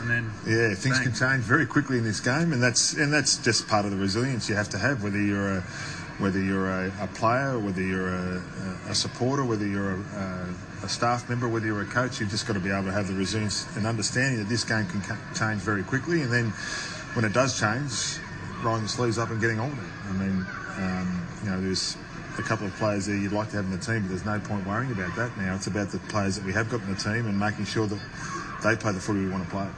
and then Yeah, things bang. can change very quickly in this game, and that's and that's just part of the resilience you have to have. Whether you're a whether you're a, a player, whether you're a, a supporter, whether you're a, a, a staff member, whether you're a coach, you've just got to be able to have the resilience and understanding that this game can change very quickly, and then when it does change, rolling the sleeves up and getting on with it. I mean, um, you know, there's a couple of players there you'd like to have in the team, but there's no point worrying about that now. It's about the players that we have got in the team and making sure that they play the footy we want to play.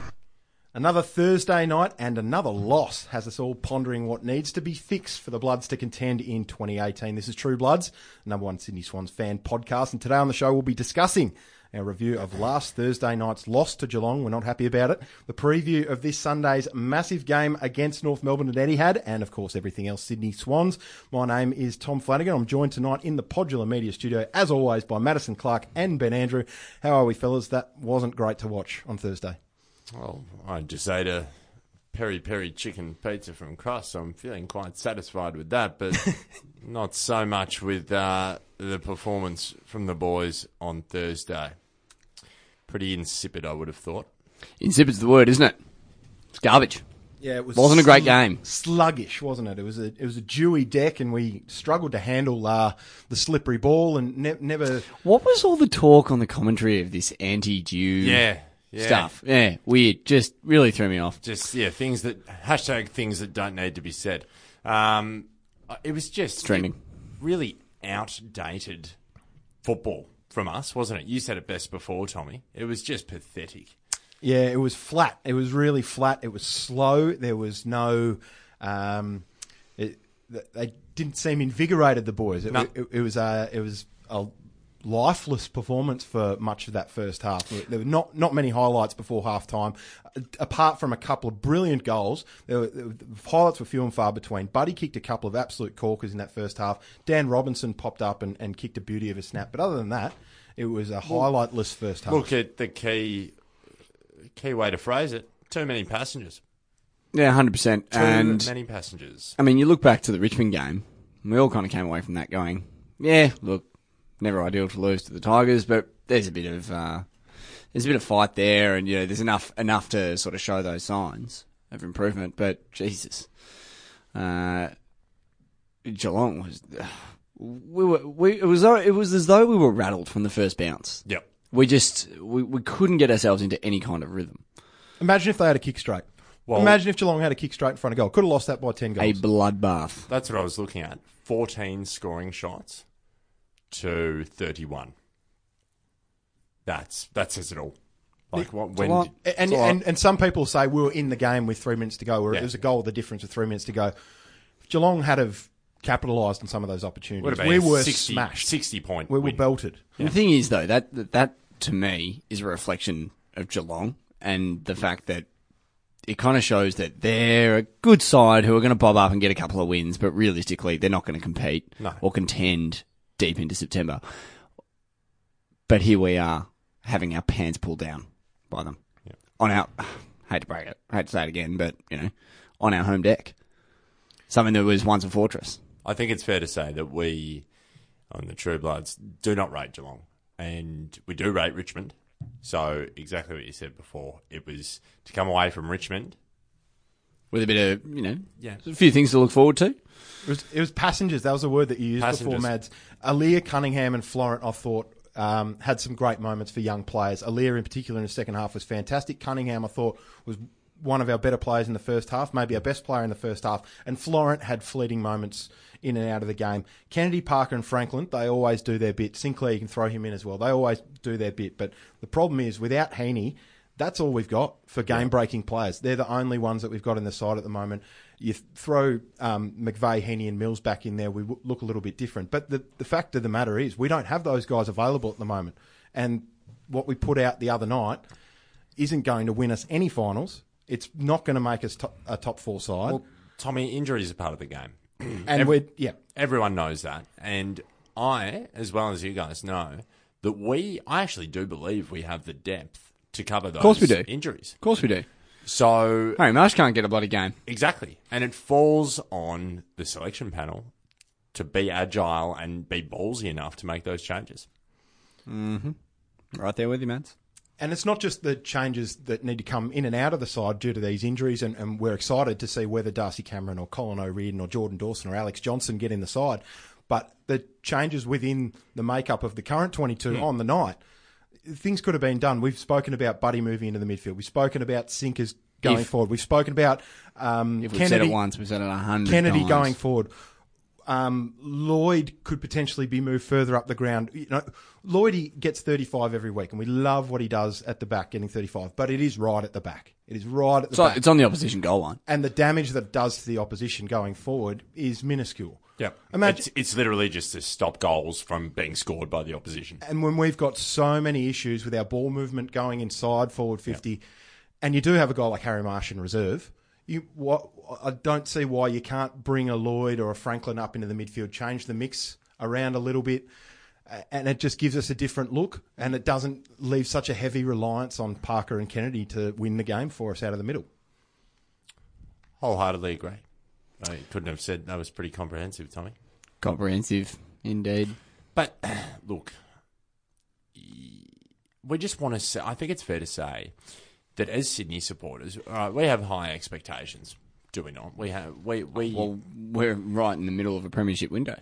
Another Thursday night and another loss has us all pondering what needs to be fixed for the Bloods to contend in 2018. This is True Bloods, number one Sydney Swans fan podcast, and today on the show we'll be discussing our review of last Thursday night's loss to Geelong. We're not happy about it. The preview of this Sunday's massive game against North Melbourne at Etihad, and of course everything else Sydney Swans. My name is Tom Flanagan. I'm joined tonight in the Podular Media Studio, as always, by Madison Clark and Ben Andrew. How are we, fellas? That wasn't great to watch on Thursday. Well, I just ate a peri peri chicken pizza from Crust, so I'm feeling quite satisfied with that, but not so much with uh, the performance from the boys on Thursday. Pretty insipid, I would have thought. Insipid's the word, isn't it? It's garbage. Yeah, it was Wasn't a great game. Sluggish, wasn't it? It was a it was a dewy deck, and we struggled to handle uh, the slippery ball, and ne- never. What was all the talk on the commentary of this anti-dew? Yeah, yeah. stuff? Yeah, weird. Just really threw me off. Just, yeah, things that, hashtag things that don't need to be said. Um, it was just trending. really outdated football from us, wasn't it? You said it best before, Tommy. It was just pathetic. Yeah, it was flat. It was really flat. It was slow. There was no. Um, it, they didn't seem invigorated. The boys. It, No. it, it was a it was a lifeless performance for much of that first half. There were not not many highlights before half time, apart from a couple of brilliant goals. There were, there were- the highlights were few and far between. Buddy kicked a couple of absolute corkers in that first half. Dan Robinson popped up and, and kicked a beauty of a snap. But other than that, it was a highlightless first half. Look at the key key way to phrase it. Too many passengers. Yeah, hundred percent. Too And many passengers. I mean, you look back to the Richmond game. We all kind of came away from that going, yeah, look, never ideal to lose to the Tigers, but there's a bit of uh, there's a bit of fight there, and you know, there's enough enough to sort of show those signs of improvement. But Jesus, uh, Geelong was. We were, we, it was, it was as though we were rattled from the first bounce. Yep. We just, we, we couldn't get ourselves into any kind of rhythm. Imagine if they had a kick straight. Well- Imagine if Geelong had a kick straight in front of goal. Could have lost that by 10 goals. A bloodbath. That's what I was looking at. 14 scoring shots to 31. That's that says it all. Like what when lot. did- and, and, and some people say we were in the game with three minutes to go, or Yeah. it was a goal with the difference with three minutes to go. If Geelong had have capitalised on some of those opportunities, we were 60, smashed. 60 point. we were win. belted. The thing is, though, that, that that to me is a reflection of Geelong and the fact that it kind of shows that they're a good side who are going to bob up and get a couple of wins, but realistically, they're not going to compete No. or contend deep into September. But here we are having our pants pulled down by them on our. Hate to break it, hate to say it again, but you know, on our home deck, something that was once a fortress. I think it's fair to say that we on the True Bloods do not rate Geelong and we do rate Richmond. So exactly what you said before. It was to come away from Richmond. With a bit of, you know, Yeah. a few things to look forward to. It was, it was passengers. That was the word that you used before, Mads. Aliir, Cunningham, and Florent, I thought, um, had some great moments for young players. Aliir, in particular, in the second half was fantastic. Cunningham, I thought, was one of our better players in the first half, maybe our best player in the first half. And Florent had fleeting moments in and out of the game. Kennedy, Parker, and Franklin, they always do their bit. Sinclair, you can throw him in as well. They always do their bit. But the problem is, without Heeney, that's all we've got for game breaking players. They're the only ones that we've got in the side at the moment. You throw um, McVeigh, Heeney, and Mills back in there, we w- look a little bit different. But the, the fact of the matter is, we don't have those guys available at the moment. And what we put out the other night isn't going to win us any finals. It's not going to make us top, a top four side. Well, Tommy, injuries are part of the game. and we're, yeah, Everyone knows that. And I, as well as you guys know, that we, I actually do believe we have the depth to cover those course we do. injuries. Of course we do. So, Harry Marsh can't get a bloody game. exactly. And it falls on the selection panel to be agile and be ballsy enough to make those changes. Right there with you, Mads. And it's not just the changes that need to come in and out of the side due to these injuries, and, and we're excited to see whether Darcy Cameron or Colin O'Riordan or Jordan Dawson or Alex Johnson get in the side. But the changes within the makeup of the current 22 Hmm. on the night, things could have been done. We've spoken about Buddy moving into the midfield. We've spoken about Sinkers going If- forward. We've spoken about um, If we've said Kennedy, it once, we've said it a hundred Kennedy times. going forward. Um, Lloyd could potentially be moved further up the ground. You know, Lloyd he gets 35 every week, and we love what he does at the back, getting 35. But it is right at the back. It is right at the So back, it's on the opposition goal line. and the damage that it does to the opposition going forward is minuscule. Yep. Imagine, It's, it's literally just to stop goals from being scored by the opposition. and when we've got so many issues with our ball movement going inside forward 50, and you do have a guy like Harry Marsh in reserve, you what I don't see why you can't bring a Lloyd or a Franklin up into the midfield, change the mix around a little bit, and it just gives us a different look, and it doesn't leave such a heavy reliance on Parker and Kennedy to win the game for us out of the middle. Wholeheartedly agree. I couldn't have said that was pretty comprehensive, Tommy. Comprehensive, indeed. But look, we just want to say, I think it's fair to say that as Sydney supporters, right, we have high expectations, do we not? We have, we, we Well, we're right in the middle of a premiership window.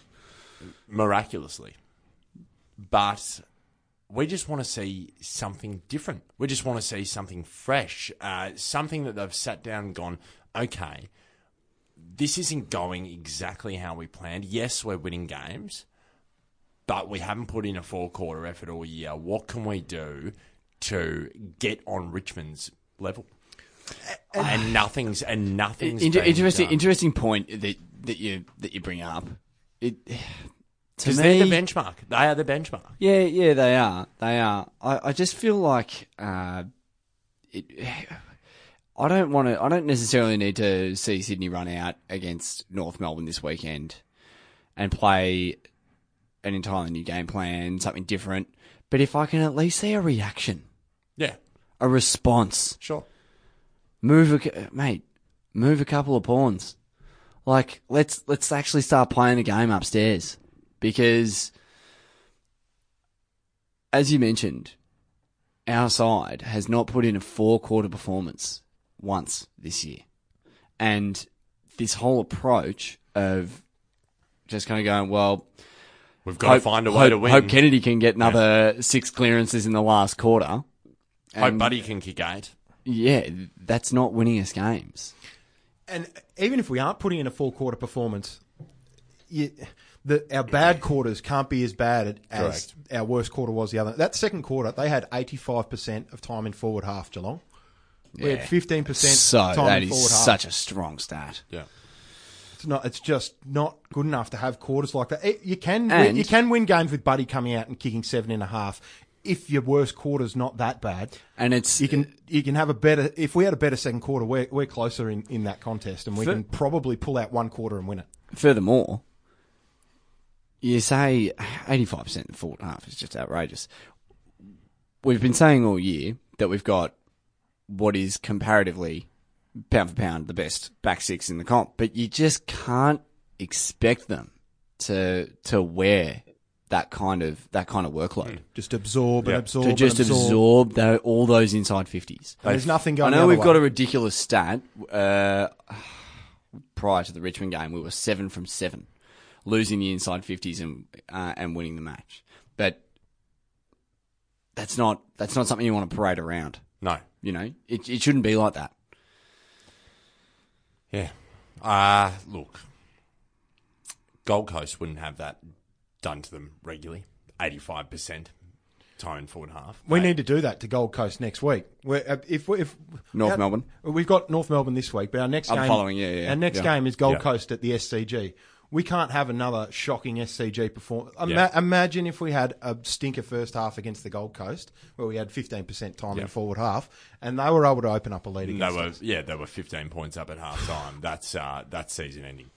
miraculously. But we just want to see something different. We just want to see something fresh, uh, something that they've sat down and gone, okay, this isn't going exactly how we planned. Yes, we're winning games, but we haven't put in a four quarter effort all year. What can we do to get on Richmond's level? And nothing's and nothing's Inter- interesting, done. interesting point that that you that you bring up. It because they're the benchmark. They are the benchmark. Yeah, yeah, they are. They are. I, I just feel like uh, it. I don't want to. I don't necessarily need to see Sydney run out against North Melbourne this weekend and play an entirely new game plan, something different. But if I can at least see a reaction, Yeah, a response, sure. move, a, mate, move a couple of pawns. Like let's let's actually start playing the game upstairs because, as you mentioned, our side has not put in a four quarter performance once this year, and this whole approach of just kind of going well. We've got to find a way hope, to win. Hope Kennedy can get another six clearances in the last quarter. Hope Buddy can kick eight. Yeah, that's not winning us games. And even if we aren't putting in a full quarter performance, you, the, our bad quarters can't be as bad as our worst quarter was the other. That second quarter, they had 85% of time in forward half, Geelong. We had 15% So time that in is half. such a strong stat. Yeah. It's not. It's just not good enough to have quarters like that. It- you can And- win, you can win games with Buddy coming out and kicking seven and a half. If your worst quarter's not that bad, And it's you can you can have a better. If we had a better second quarter, we're we're closer in, in that contest, and we For- can probably pull out one quarter and win it. furthermore, you say 85% in the forward half is just outrageous. We've been saying all year that we've got what is comparatively pound for pound the best back six in the comp, but you just can't expect them to to wear that kind of that kind of workload. Just absorb and absorb To just and absorb. absorb tho- all those inside fifties. There's nothing I know the we've other got a ridiculous stat. Uh, prior to the Richmond game, we were seven from seven, losing the inside fifties and uh, and winning the match. But that's not that's not something you want to parade around. No. You know, it it shouldn't be like that. Yeah. Uh, look, Gold Coast wouldn't have that done to them regularly. 85% time in forward half. We They- need to do that to Gold Coast next week. We're, uh, if we, if North our- Melbourne. we've got North Melbourne this week, but our next I'm game, following, yeah, yeah, our next yeah. game is Gold Yeah. Coast at the SCG. We can't have another shocking SCG performance. Ima- Yeah. Imagine if we had a stinker first half against the Gold Coast, where we had 15% time Yeah. in forward half, and they were able to open up a lead They were, us. yeah, they were 15 points up at half time. That's, uh, that's season ending.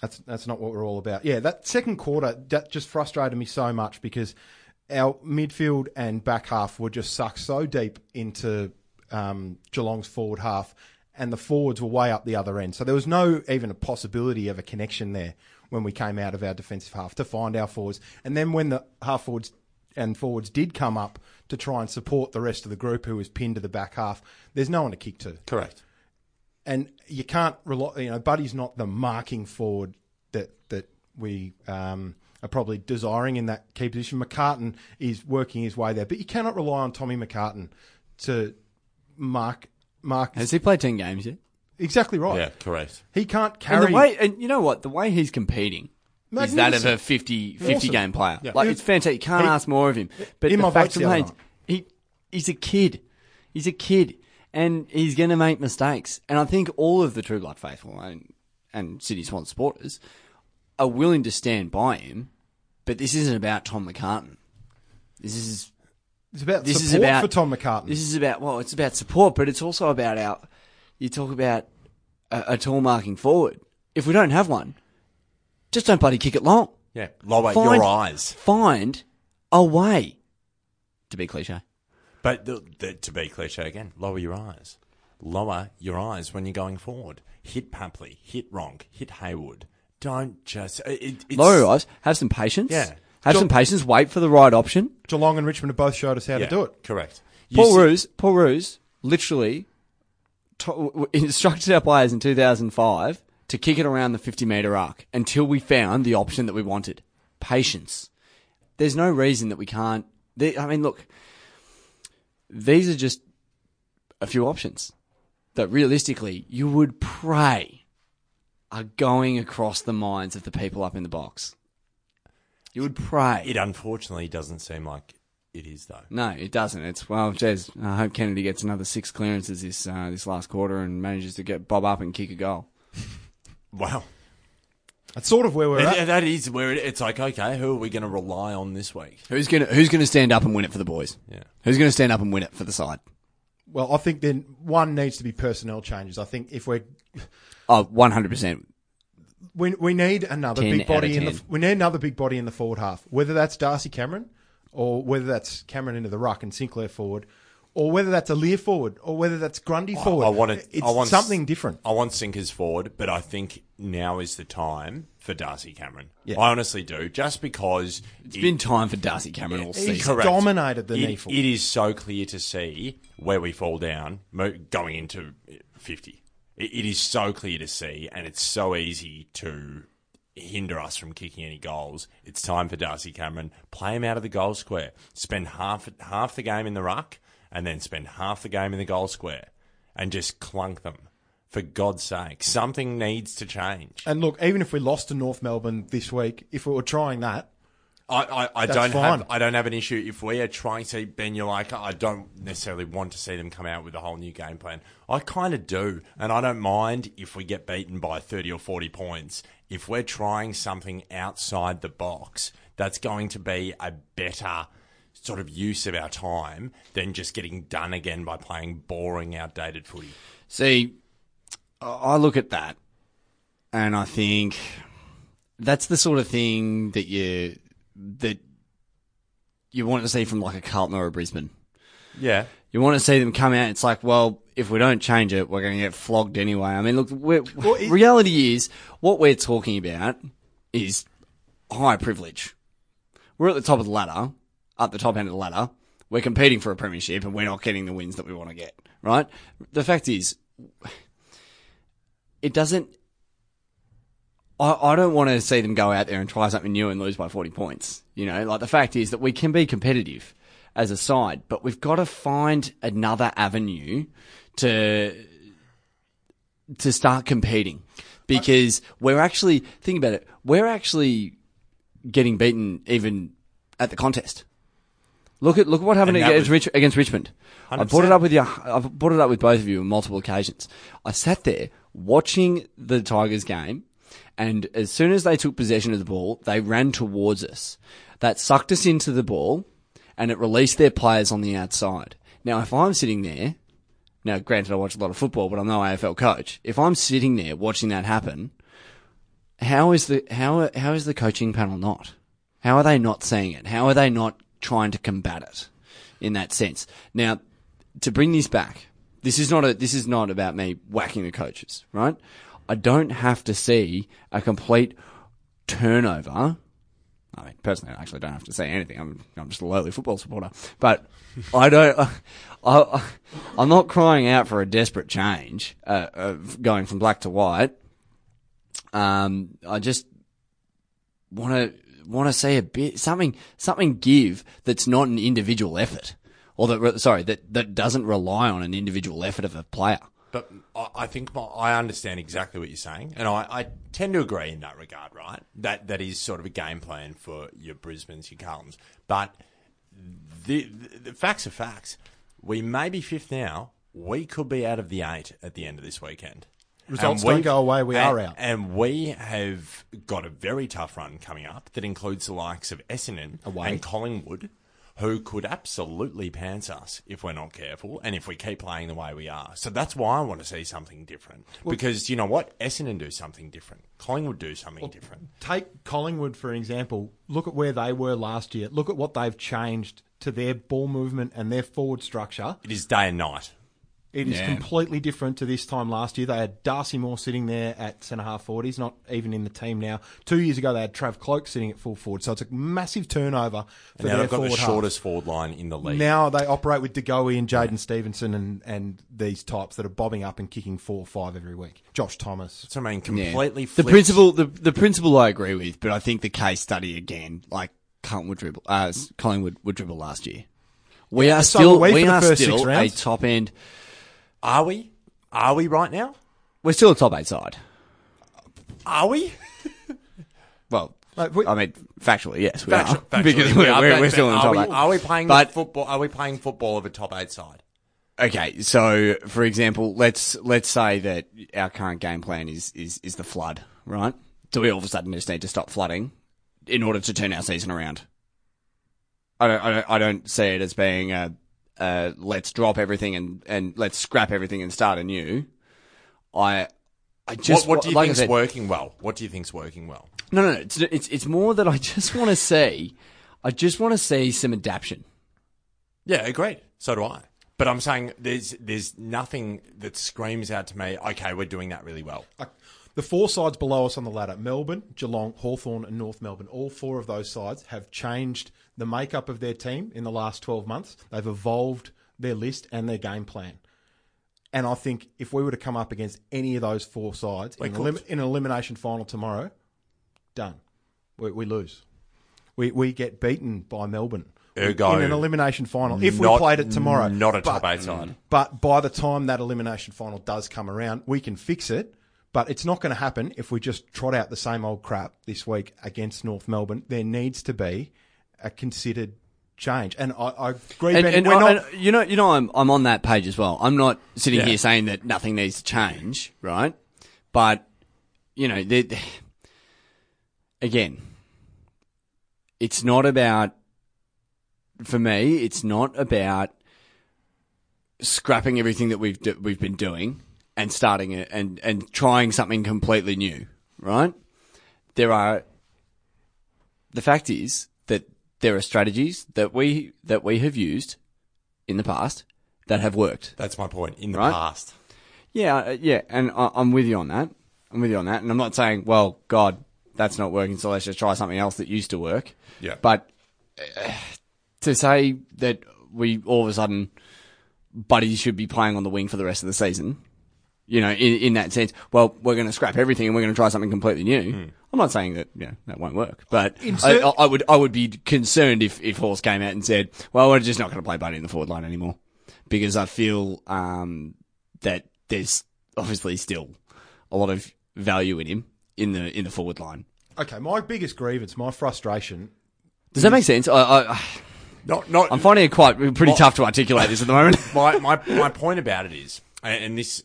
That's that's not what we're all about. Yeah, that second quarter that just frustrated me so much because our midfield and back half were just sucked so deep into um, Geelong's forward half, and the forwards were way up the other end. So there was no even a possibility of a connection there when we came out of our defensive half to find our forwards. And then when the half forwards and forwards did come up to try and support the rest of the group who was pinned to the back half, there's no one to kick to. Correct. And you can't rely, you know, Buddy's not the marking forward that, that we um, are probably desiring in that key position. McCartin is working his way there, but you cannot rely on Tommy McCartin to mark. Mark Has he played 10 games yet? exactly right. Yeah, correct. He can't And carry the way, and you know what? The way he's competing is that of a 50, 50 Awesome. game player. Yeah. Like, He- it's fantastic. You can't he- ask more of him. But in the my fact votes of the the other matter is, he, he's a kid. He's a kid. And he's going to make mistakes. And I think all of the True Blood faithful and, and City Swan supporters are willing to stand by him. But this isn't about Tom McCartin. This is It's about this is about for Tom McCartin. This is about well, it's about support, but it's also about our. You talk about a, a tall marking forward. If we don't have one, just don't bloody kick it long. Yeah, lower Find- your eyes. Find a way. To be cliche. But the, the, to be cliche again, lower your eyes. Lower your eyes when you're going forward. Hit Papley, hit Ronk, hit Hayward. Don't just. It, it's, Lower your eyes. Have some patience. Yeah. Have Sure. some patience. Wait for the right option. Geelong and Richmond have both showed us how Yeah, to do it. Correct. You Paul see- Roos, Paul Roos, literally to, instructed our players in 2005 to kick it around the 50 metre arc until we found the option that we wanted. Patience. There's no reason that we can't. They, I mean, look, these are just a few options that realistically you would pray are going across the minds of the people up in the box. You would pray. It unfortunately doesn't seem like it is, though. No, it doesn't. It's well, Jez. I hope Kennedy gets another six clearances this uh, this last quarter and manages to get bob up and kick a goal. Wow. That's sort of where we're That- at. that is where it, it's like, okay, who are we going to rely on this week? Who's gonna Who's gonna stand up and win it for the boys? Yeah. Who's gonna stand up and win it for the side? Well, I think then one needs to be personnel changes. I think if we're Oh, one hundred percent. We, we need another big body in the we need another big body in the forward half. Whether that's Darcy Cameron, or whether that's Cameron into the ruck and Sinclair forward, or whether that's a Lear forward, or whether that's Grundy forward. I want it. It's I want something different. I want sinkers forward, but I think now is the time for Darcy Cameron. Yeah. I honestly do, just because It's been time for Darcy Cameron all He's season. Correct. dominated the it, it is so clear to see where we fall down going into 50. It, is so clear to see, and it's so easy to hinder us from kicking any goals. It's time for Darcy Cameron. Play him out of the goal square. Spend half half the game in the ruck, and then spend half the game in the goal square, and just clunk them. For God's sake, something needs to change. And look, even if we lost to North Melbourne this week, if we were trying that, I, I, I don't fine. have I don't have an issue if we are trying to Ben you're like I don't necessarily want to see them come out with a whole new game plan. I kind of do, and I don't mind if we get beaten by thirty or forty points. If we're trying something outside the box, that's going to be a better sort of use of our time than just getting done again by playing boring, outdated footy. See, I I look at that and I think that's the sort of thing that you that you want to see from like a Carlton or a Brisbane. Yeah, You want to see them come out. It's like, well, if we don't change it, we're going to get flogged anyway. I mean, look, we're, it- reality is what we're talking about is high privilege. We're at the top of the ladder, at the top end of the ladder. We're competing for a premiership, and we're not getting the wins that we want to get. Right? The fact is, it doesn't. I, I don't want to see them go out there and try something new and lose by 40 points. You know, like the fact is that we can be competitive as a side, but we've got to find another avenue to to start competing because we're actually think about it. We're actually getting beaten even at the contest. Look at look at what happened against, was- Rich, against Richmond. I brought it up with you. I've brought it up with both of you on multiple occasions. I sat there watching the Tigers game, and as soon as they took possession of the ball, they ran towards us. That sucked us into the ball, and it released their players on the outside. Now, if I'm sitting there, now granted I watch a lot of football, but I'm no AFL coach. If I'm sitting there watching that happen, how is the how how is the coaching panel not? How are they not seeing it? How are they not trying to combat it in that sense? Now, to bring this back, this is not a this is not about me whacking the coaches, right? I don't have to see a complete turnover I mean, personally, I actually don't have to say anything. I'm, I'm just a lowly football supporter. But I don't, I, I'm not crying out for a desperate change, uh, of going from black to white. Um, I just want to, want to see a bit, something, something give that's not an individual effort. Or that, sorry, that, that doesn't rely on an individual effort of a player. But I think my, I understand exactly what you're saying, and I, I tend to agree in that regard. Right, that that is sort of a game plan for your Brisbane's, your Carltons. But the, the, the facts are facts. We may be fifth now. We could be out of the eight at the end of this weekend. Results don't go away, we and- are out. And we have got a very tough run coming up that includes the likes of Essendon Away. and Collingwood, who could absolutely pants us if we're not careful and if we keep playing the way we are. So that's why I want to see something different. because you know what? Essendon do something different. Collingwood do something different. Take Collingwood for example. Look at where they were last year. Look at what they've changed to their ball movement and their forward structure. It is day and night. It is Yeah. completely different to this time last year. They had Darcy Moore sitting there at centre half forward. He's not even in the team now. Two years ago, they had Trav Cloke sitting at full forward. So it's a massive turnover for And now their they've got the forward half. shortest forward line in the league. Now they operate with DeGoey and Jaidyn Stephenson and, and these types that are bobbing up and kicking four or five every week. Josh Thomas. so I mean, Yeah. completely The principle, the, the principle I agree with, but I think the case study again, like Collingwood dribble, uh, Collingwood would dribble last year. We are still, we we for the are still a top end. Are we? Are we right now? We're still a top eight side. Are we? Well, Like, we- I mean, factually, yes, we Factu- are factually, because we we're, we're, but- we're still in the top are eight. are we playing But- football? Are we playing football of a top eight side? Okay, so for example, let's let's say that our current game plan is is is the flood, right? Do we all of a sudden just need to stop flooding in order to turn our season around? I don't I don't, I don't see it as being a, a let's drop everything and and let's scrap everything and start anew. I I just what, what do you like I think's said- working well? What do you think's working well? No, no, no. It's it's it's more that I just want to see. I just want to see some adaptation. Yeah, agreed. So do I. But I'm saying there's there's nothing that screams out to me. Okay, we're doing that really well. Like, the four sides below us on the ladder Melbourne, Geelong, Hawthorn, and North Melbourne. All four of those sides have changed the makeup of their team in the last 12 months. They've evolved their list and their game plan. And I think if we were to come up against any of those four sides in, elim- in an elimination final tomorrow, done. We, we lose. We, we get beaten by Melbourne Ergo, in an elimination final if we played it tomorrow. not a But- top eight side. but by the time that elimination final does come around, we can fix it. But it's not going to happen if we just trot out the same old crap this week against North Melbourne. There needs to be a considered change. And I, I agree, And, Ben, and, not. and you know, you know, I'm I'm on that page as well. I'm not sitting Yeah. here saying that nothing needs to change, right? But you know, the, again, it's not about. For me, it's not about scrapping everything that we've do, we've been doing and starting it and and trying something completely new, right? There are the fact is that there are strategies that we that we have used in the past that have worked. That's my point. In the Right. past, Yeah, uh, yeah, and I, I'm with you on that. I'm with you on that, and I'm not saying, well, God, that's not working, so let's just try something else that used to work. Yeah. But uh, to say that we all of a sudden Buddy should be playing on the wing for the rest of the season, you know, in, in that sense, well, we're going to scrap everything and we're going to try something completely new. Hmm. I'm not saying that, yeah, that won't work, but I, Insert- I, I would, I would be concerned if, if Horse came out and said, well, we're just not going to play Buddy in the forward line anymore because I feel, um, that there's obviously still a lot of value in him in the, in the forward line. Okay, my biggest grievance, my frustration. Does that make sense? I, I, not not. I'm finding it quite pretty tough to articulate this at the moment. my, my my point about it is, and and this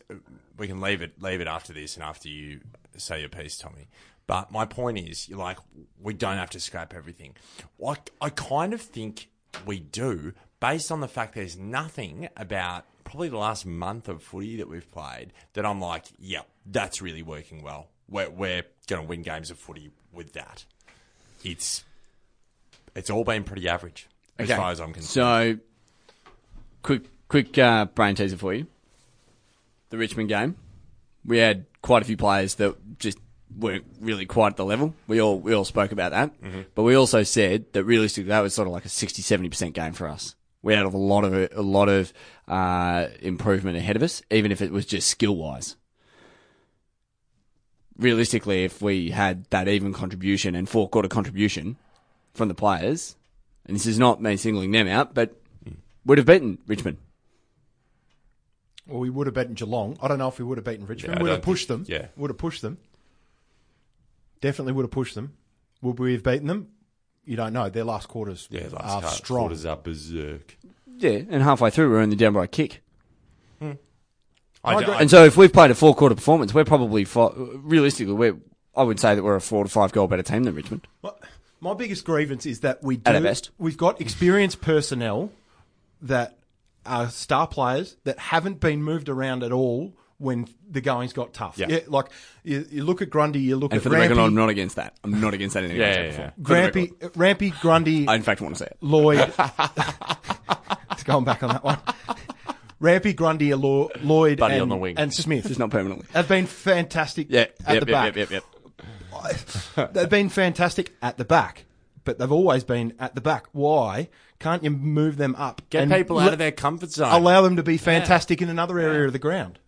we can leave it leave it after this and after you say your piece, Tommy. But my point is, you're like, we don't have to scrap everything. I, I kind of think we do, based on the fact there's nothing about probably the last month of footy that we've played that I'm like, yeah, that's really working well. We're, we're going to win games of footy with that. It's it's all been pretty average as far as I'm concerned. So, quick, quick uh, brain teaser for you. The Richmond game, we had quite a few players that just weren't really quite at the level. We all we all spoke about that, but we also said that realistically that was sort of like a 60 70 percent game for us. We had a lot of a lot of uh, improvement ahead of us, even if it was just skill wise. Realistically, if we had that even contribution and four quarter contribution from the players, and this is not me singling them out, but would have beaten Richmond. Well, we would have beaten Geelong. I don't know if we would have beaten Richmond. I would have pushed think- them. yeah. Would have pushed them. Definitely would have pushed them. Would we have beaten them? You don't know. Their last quarters Yeah, are last card, strong. quarters up berserk. Yeah, and halfway through we're only down by a kick. I, I. And so if we've played a four quarter performance, we're probably fi- realistically we're I would say that we're a four to five goal better team than Richmond. My- My biggest grievance is that we do, At our best. we've got experienced personnel that are star players that haven't been moved around at all when the going's got tough. Yeah. like you, you look at Grundy, you look at And at for the record, I'm not against that. I'm not against that in any Yeah, shape, yeah, or yeah. form. For the Rampe. Rampe, Grundy, I in fact want to say it. Lloyd. It's going back on that one. Rampe, Grundy, Lo- Lloyd, Buddy and, on the wing. and Smith Just not permanently. have been fantastic Yeah, at yep, the yep, back. yep, yep, yep. They've been fantastic at the back, but they've always been at the back. Why can't you move them up? Get people out let- of their comfort zone. Allow them to be fantastic in another area of the ground.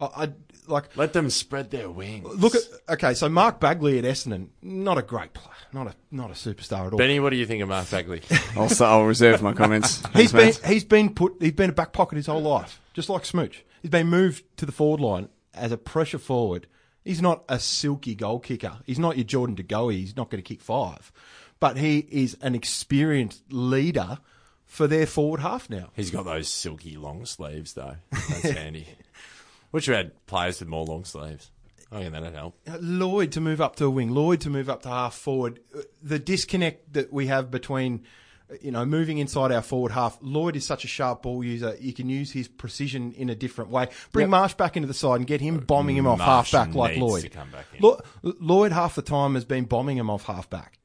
I, I like Let them spread their wings. look at okay. So Mark Baguley at Essendon, not a great player, not a not a superstar at all. Benny, what do you think of Mark Baguley? Also, I'll reserve my comments. he's been he's been put he's been a back pocket his whole life, just like Smooch. He's been moved to the forward line as a pressure forward. He's not a silky goal kicker. He's not your Jordan De Goey. He's not going to kick five, but he is an experienced leader for their forward half now. He's got those silky long sleeves, though. That's handy. Wish we had players with more long sleeves. I think that'd help. Lloyd to move up to a wing, Lloyd to move up to half forward. Uh, The disconnect that we have between, uh, you know, moving inside our forward half. Lloyd is such a sharp ball user. You can use his precision in a different way. Bring Marsh back into the side and get him bombing him off Marsh half back like Lloyd. back in. Lloyd half the time has been bombing him off half back.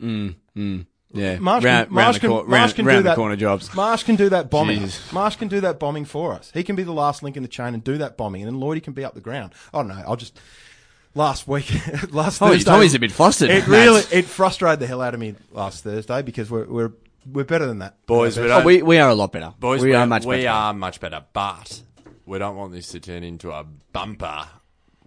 Mm, mm. Yeah, Marsh can, round Marsh can, cor- Marsh can round do the that. corner jobs. Marsh can do that bombing. Jesus. Marsh can do that bombing for us. He can be the last link in the chain and do that bombing, and then Lloyd can be up the ground. I don't know. I'll just last week, last Oh, Thursday, Tommy's a bit flustered. It really it frustrated the hell out of me last Thursday because we're we're we're better than that, Boys, we We're don't- Oh, we, we are a lot better. Boys, we we are much we better. are much better, but we don't want this to turn into a bumper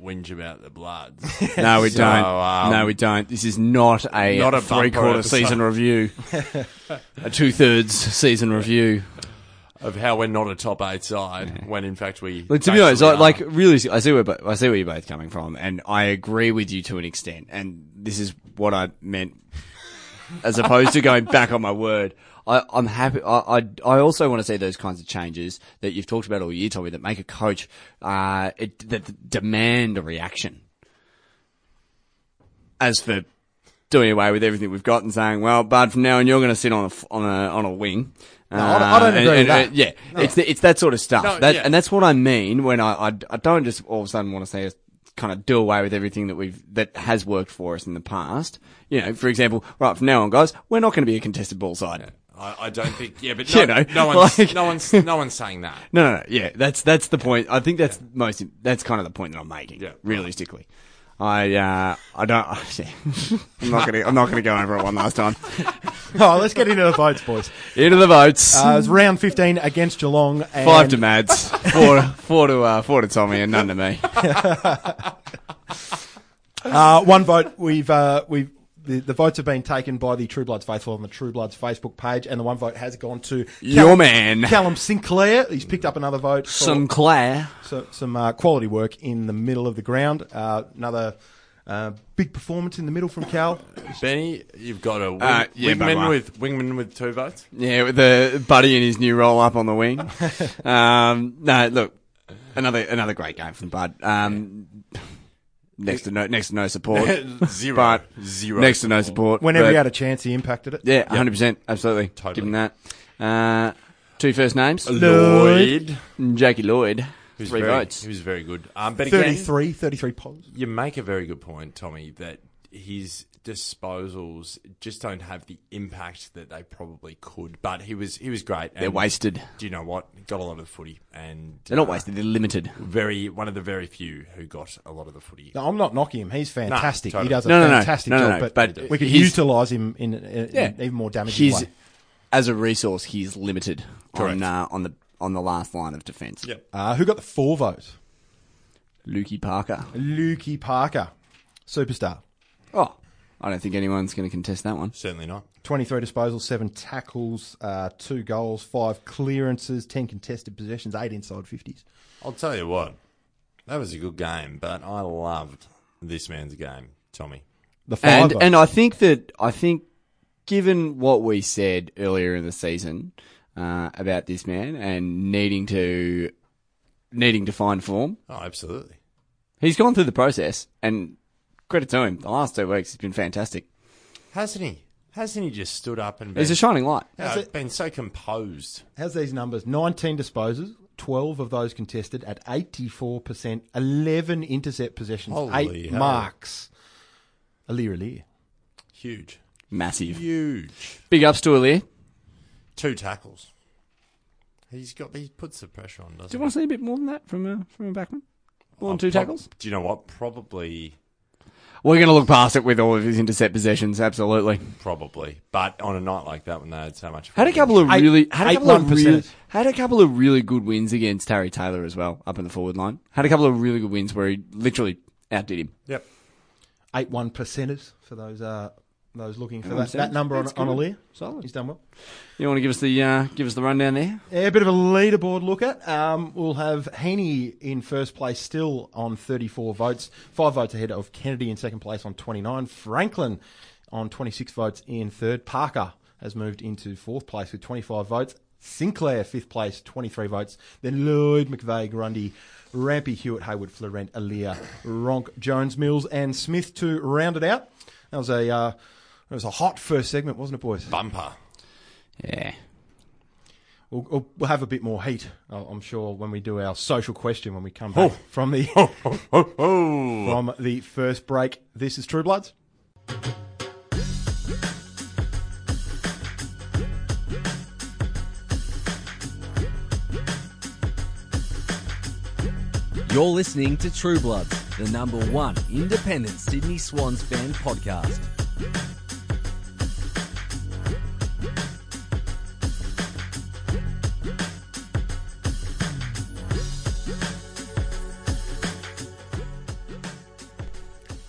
whinge about the Bloods. No, we So, don't. um, no, we don't. This is not a, Not a bumper three quarter episode. season review. a two thirds season review. of how we're not a top eight side when in fact we. Look, to be honest, I, basically like really, I see where bo- I see where you're both coming from, and I agree with you to an extent. And this is what I meant, as opposed to going back on my word. I, I'm happy. I, I I also want to see those kinds of changes that you've talked about all year, Tommy, that make a coach uh, it, that demand a reaction. As for doing away with everything we've got and saying, "Well, Bud, from now on, you're going to sit on a on a on a wing." Uh, No, I don't- I don't agree with that. yeah, it's the, it's that sort of stuff. No, that, yeah. And that's what I mean when I, I I don't just all of a sudden want to say kind of do away with everything that we've that has worked for us in the past. You know, for example, right from now on, guys, we're not going to be a contested ball side. I, I don't think. Yeah, but You know, no one's like- no one's no one's saying that. No, no, no. Yeah, that's that's the point. I think that's most. That's kind of the point that I'm making. Yeah. realistically, I uh, I don't. I'm not gonna I'm not gonna go over it one last time. Oh, let's get into the votes, boys. Into the votes. Uh, it was round 15 against Geelong. And Five to Mads, four four to uh, four to Tommy, and none to me. Uh, one vote. We've uh, we've the, the votes have been taken by the True Bloods faithful on the True Bloods Facebook page, and the one vote has gone to Your man. Callum Sinclair. He's picked up another vote. for Sinclair. so, some uh, quality work in the middle of the ground. Uh, another uh, big performance in the middle from Cal. Benny, you've got a wing, Uh, yeah, wingman with wingman with two votes. Yeah, with the buddy in his new roll up on the wing. um, no, look, another another great game from Bud. Um, next to no next to no support, Zero, but zero. next to no support. Whenever but- he had a chance, he impacted it. yeah, hundred percent, absolutely. Totally. Give him that. Uh, two first names, Lloyd, Jackie Lloyd, who's three very, votes. He was very good. Um, but again, 33, 33 polls. you make a very good point, Tommy, that his disposals just don't have the impact that they probably could. But he was he was great. They're wasted. Do you know what? Got a lot of footy, and They're not uh, wasted. They're limited. Very one of the very few who got a lot of the footy. No, I'm not knocking him. He's fantastic. totally. He does a No, no, no. fantastic No, no, job. no. But, But we could utilise him in, in, Yeah. even more damaging He's way. as a resource. He's limited Correct. on uh, on the on the last line of defence. Yep. Uh, who got the four vote? Lukey Parker. Lukey Parker, superstar. Oh, I don't think anyone's going to contest that one. Certainly not. 23 disposals, 7 tackles, uh, 2 goals, 5 clearances, 10 contested possessions, 8 inside 50s. I'll tell you what, that was a good game, but I loved this man's game, Tommy. The 5 And and I think that I think, given what we said earlier in the season uh, about this man and needing to needing to find form, Oh, absolutely. he's gone through the process. And credit to him, the last two weeks he's been fantastic. Hasn't he? Hasn't he just stood up and been, He's a shining light. Yeah, Has it- been so composed? How's these numbers? 19 disposals, 12 of those contested at 84%, 11 intercept possessions, Holy 8 hell. marks. Aliir Aliir. Huge. Massive. Huge. Big ups to Aliir. Two tackles. He's got. He puts the pressure on, Do doesn't you want to see a bit more than that from a from a backman? More than two prob- tackles. Do you know what? Probably, We're going to look past it with all of his intercept possessions. Absolutely. probably. But on a night like that, when they had so much, Had a couple of Eight- really had a eight couple of 1%. really, had a couple of really good wins against Harry Taylor as well up in the forward line. Had a couple of really good wins where he literally outdid him. Yep. 8 1 percenters for those uh, those looking for that, that number on, that's on good. Aliir. Solid. He's done well. You want to give us the uh, give us the rundown there? Yeah, a bit of a leaderboard look at. Um, we'll have Heeney in first place, still on 34 votes, five votes ahead of Kennedy in second place on 29. Franklin on 26 votes in third. Parker has moved into fourth place with 25 votes. Sinclair fifth place, 23 votes. Then Lloyd, McVeigh, Grundy, Rampe, Hewett, Hayward, Florent, Aliir, Ronk, Jones, Mills, and Smith to round it out. That was a uh, it was a hot first segment, wasn't it, boys? Bumper. Yeah. We'll, we'll, we'll have a bit more heat, I'm sure, when we do our social question when we come back from the Oh, from the first break. This is True Bloods. You're listening to True Bloods, the number one independent Sydney Swans fan podcast.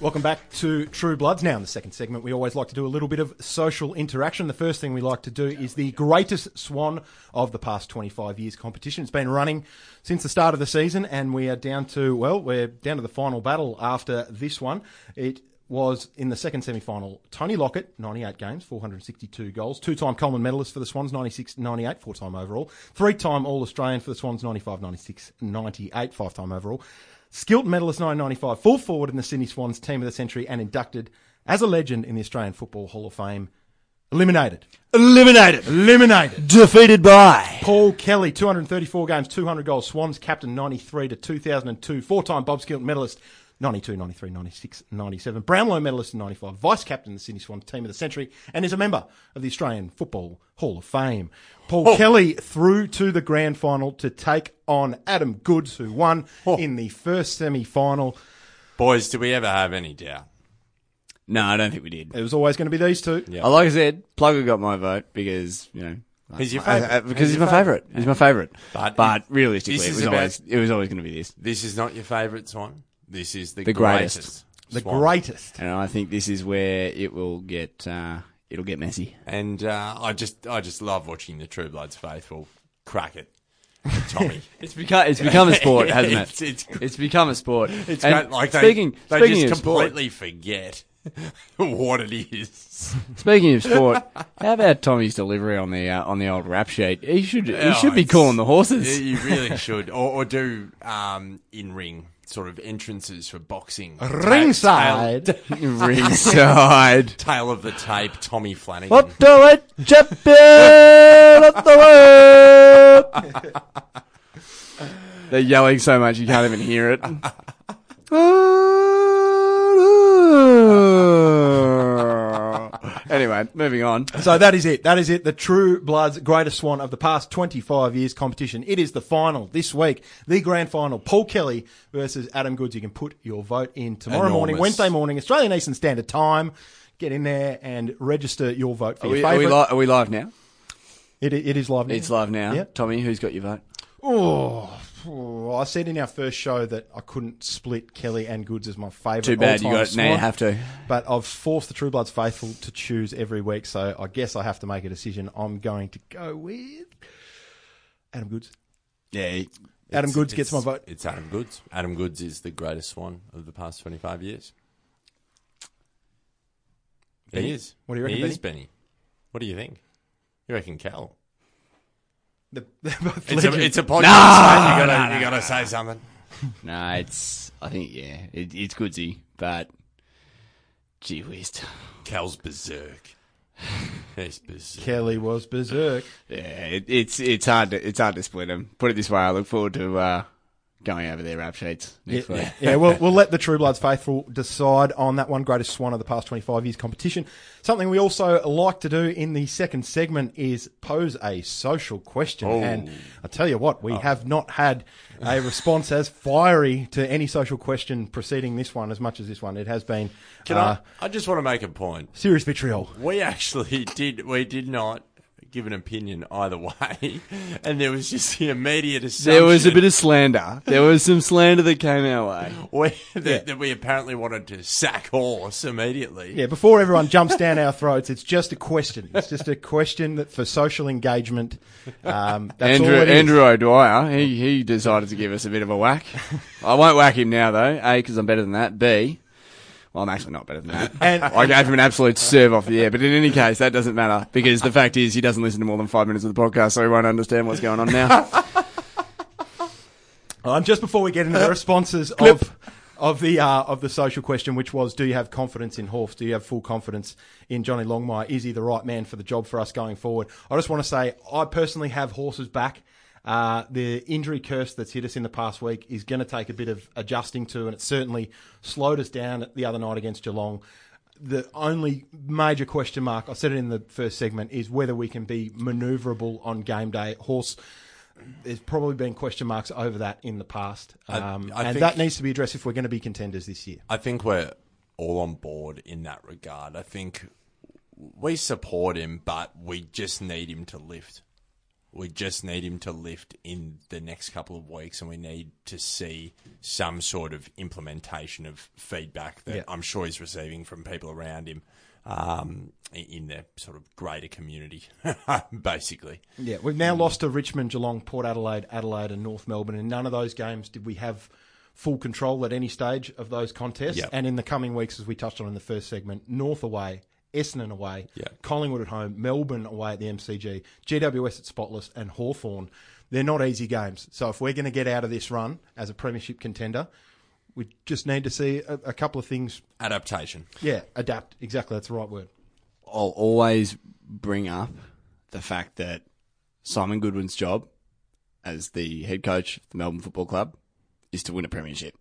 Welcome back to True Bloods. Now, in the second segment, we always like to do a little bit of social interaction. The first thing we like to do is the greatest swan of the past 25 years competition. It's been running since the start of the season, and we are down to, well, we're down to the final battle after this one. It was in the second semi final. Tony Lockett, 98 games, 462 goals. Two time Coleman medalist for the Swans, 96 98, four time overall. Three time All Australian for the Swans, 95 96 98, five time overall. Skilton medalist 995, full forward in the Sydney Swans team of the century, and inducted as a legend in the Australian Football Hall of Fame. Eliminated. Eliminated. Eliminated. Defeated by. Paul Kelly, 234 games, 200 goals. Swans captain, 93 to 2002. Four time Bob Skilton medalist, 92, 93, 96, 97. Brownlow medalist in 95. Vice captain of the Sydney Swans team of the century, and is a member of the Australian Football Hall of Fame. Paul Kelly through to the grand final to take on Adam Goodes, who won in the first semi final. boys, do we ever have any doubt? No, I don't think we did. It was always going to be these two. Yeah. Uh, Like I said, Plugger got my vote because you know. He's your I- I- favourite. because He's he's, my favourite. He's my favourite. But But, realistically, this it is was about- always it was always going to be this. This is not your favourite swan. This is the, The greatest. greatest. The swan. greatest. And I think this is where it will get uh, it'll get messy. And uh, I just, I just love watching the True Bloods faithful crack it, Tommy. It's become it's become a sport, hasn't it? It's- it's- It's become a sport. It's And great. Like they, speaking they just of sport, completely forget what it is. speaking of sport, how about Tommy's delivery on the uh, on the old rap sheet? He should he Oh, should be calling the horses. You really should, or, or do um, in ring sort of entrances for boxing. Ringside. Ringside. tail of the tape, Tommy Flanagan. What do it, champion of the world? They're yelling so much you can't even hear it. Anyway, moving on. So that is it. That is it. The True Bloods greatest swan of the past 25 years competition. It is the final this week, the grand final. Paul Kelly versus Adam Goodes. You can put your vote in tomorrow morning, Wednesday morning, Australian Eastern Standard Time. Get in there and register your vote for Are your we, are, we favourite. li- are we live now? it, it is live now. It's live now. Yeah. Tommy, who's got your vote? Oh, I said in our first show that I couldn't split Kelly and Goodes as my favourite. Too bad you all-time got. Now you have to. But I've forced the True Bloods faithful to choose every week, so I guess I have to make a decision. I'm going to go with Adam Goodes. Yeah. he- Adam Goodes gets my vote. It's Adam Goodes. Adam Goodes is the greatest swan of the past 25 years. Benny? He is. What do you reckon, He is, Benny. What do you think? You reckon Cal? The, It's a, it's a podcast. No, you gotta, no, you gotta say something. No, it's. I think yeah, it, it's goodsy, but gee whiz. Cal's berserk. He's berserk. Kelly was berserk. Yeah, it, it's it's hard to it's hard to split them. Put it this way, I look forward to uh, going over their rap sheets next Yeah, week. yeah, we'll, we'll let the True Bloods faithful decide on that one greatest swan of the past 25 years competition. Something we also like to do in the second segment is pose a social question. Oh. And I tell you what, we have not had a response as fiery to any social question preceding this one as much as this one. It has been Can uh, I? I just want to make a point. serious vitriol. We actually did. We did not give an opinion either way, and there was just the immediate assumption. There was a bit of slander. There was some slander that came our way. we, that, that we apparently wanted to sack horse immediately. Yeah, before everyone jumps down our throats, it's just a question. It's just a question that for social engagement. Um, that's Andrew all it is. Andrew O'Dwyer, he he decided to give us a bit of a whack. I won't whack him now though. A because I'm better than that. B, well I'm actually not better than that. And- I gave him an absolute serve off the air. But in any case, that doesn't matter because the fact is he doesn't listen to more than five minutes of the podcast, so he won't understand what's going on now. Um, just before we get into the responses of of the uh, of the social question, which was, do you have confidence in Horse? Do you have full confidence in Johnny Longmire? Is he the right man for the job for us going forward? I just want to say, I personally have Horse's back. Uh, the injury curse that's hit us in the past week is going to take a bit of adjusting to, and it certainly slowed us down the other night against Geelong. The only major question mark, I said it in the first segment, is whether we can be manoeuvrable on game day. Horse there's probably been question marks over that in the past, um, I and think- that needs to be addressed if we're going to be contenders this year. I think we're all on board in that regard. I think we support him, but we just need him to lift. We just need him to lift in the next couple of weeks, and we need to see some sort of implementation of feedback that Yeah. I'm sure he's receiving from people around him um, in- the sort of greater community, basically. Yeah, we've now lost to Richmond, Geelong, Port Adelaide, Adelaide, and North Melbourne. In none of those games did we have full control at any stage of those contests. Yep. And in the coming weeks, as we touched on in the first segment, North away, Essendon away, Yep. Collingwood at home, Melbourne away at the MCG, GWS at Spotless, and Hawthorn. They're not easy games. So if we're going to get out of this run as a premiership contender, we just need to see a, a couple of things. Adaptation. Yeah, adapt. Exactly, that's the right word. I'll always bring up the fact that Simon Goodwin's job as the head coach of the Melbourne Football Club is to win a premiership.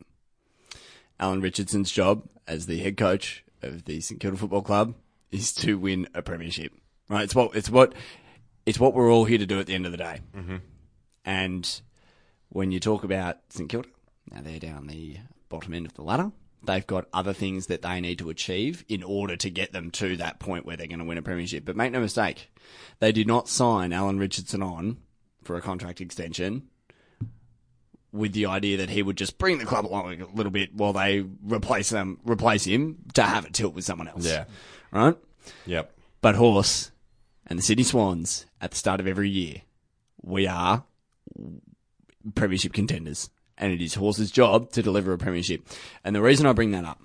Alan Richardson's job as the head coach of the St Kilda Football Club is to win a premiership. Right? It's what it's what it's what we're all here to do at the end of the day. Mm-hmm. And when you talk about St Kilda, now they're down the bottom end of the ladder. They've got other things that they need to achieve in order to get them to that point where they're going to win a premiership. But make no mistake, they did not sign Alan Richardson on for a contract extension with the idea that he would just bring the club along a little bit while they replace them, replace him to have it tilt with someone else. Yeah. Right? Yep. But Horse and the Sydney Swans at the start of every year, we are premiership contenders. And it is Horse's job to deliver a premiership. And the reason I bring that up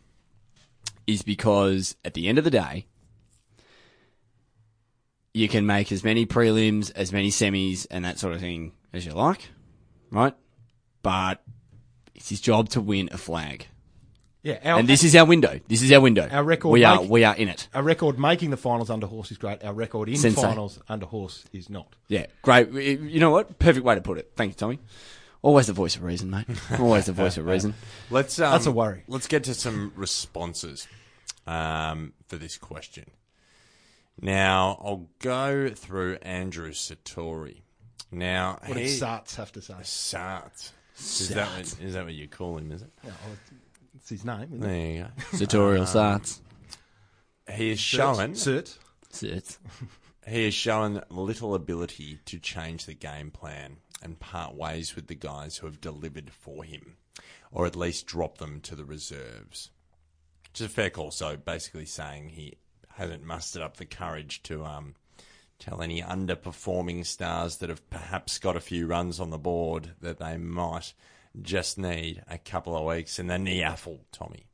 is because at the end of the day, you can make as many prelims, as many semis, and that sort of thing as you like, right? But it's his job to win a flag. Yeah, our, And this is our window. This is our window. Our record We are we are in it. our record making the finals under Horse is great. Our record in Sensei. finals under Horse is not. Yeah, great. You know what? Perfect way to put it. Thank you, Tommy. Always the voice of reason, mate. Always the voice of reason. Let's. Um, That's a worry. Let's get to some responses um, for this question. Now, I'll go through Andrew Sartori. Now, What he, did Sarts have to say? Sart. Is that, what, is that what you call him, is it? Yeah, well, it's his name. Isn't it? There you go. Tutorial starts. He is shown Cert. Sit. he has shown little ability to change the game plan and part ways with the guys who have delivered for him, or at least drop them to the reserves. Which is a fair call. So basically saying he hasn't mustered up the courage to um, tell any underperforming stars that have perhaps got a few runs on the board that they might just need a couple of weeks in the NEAFL, Tommy.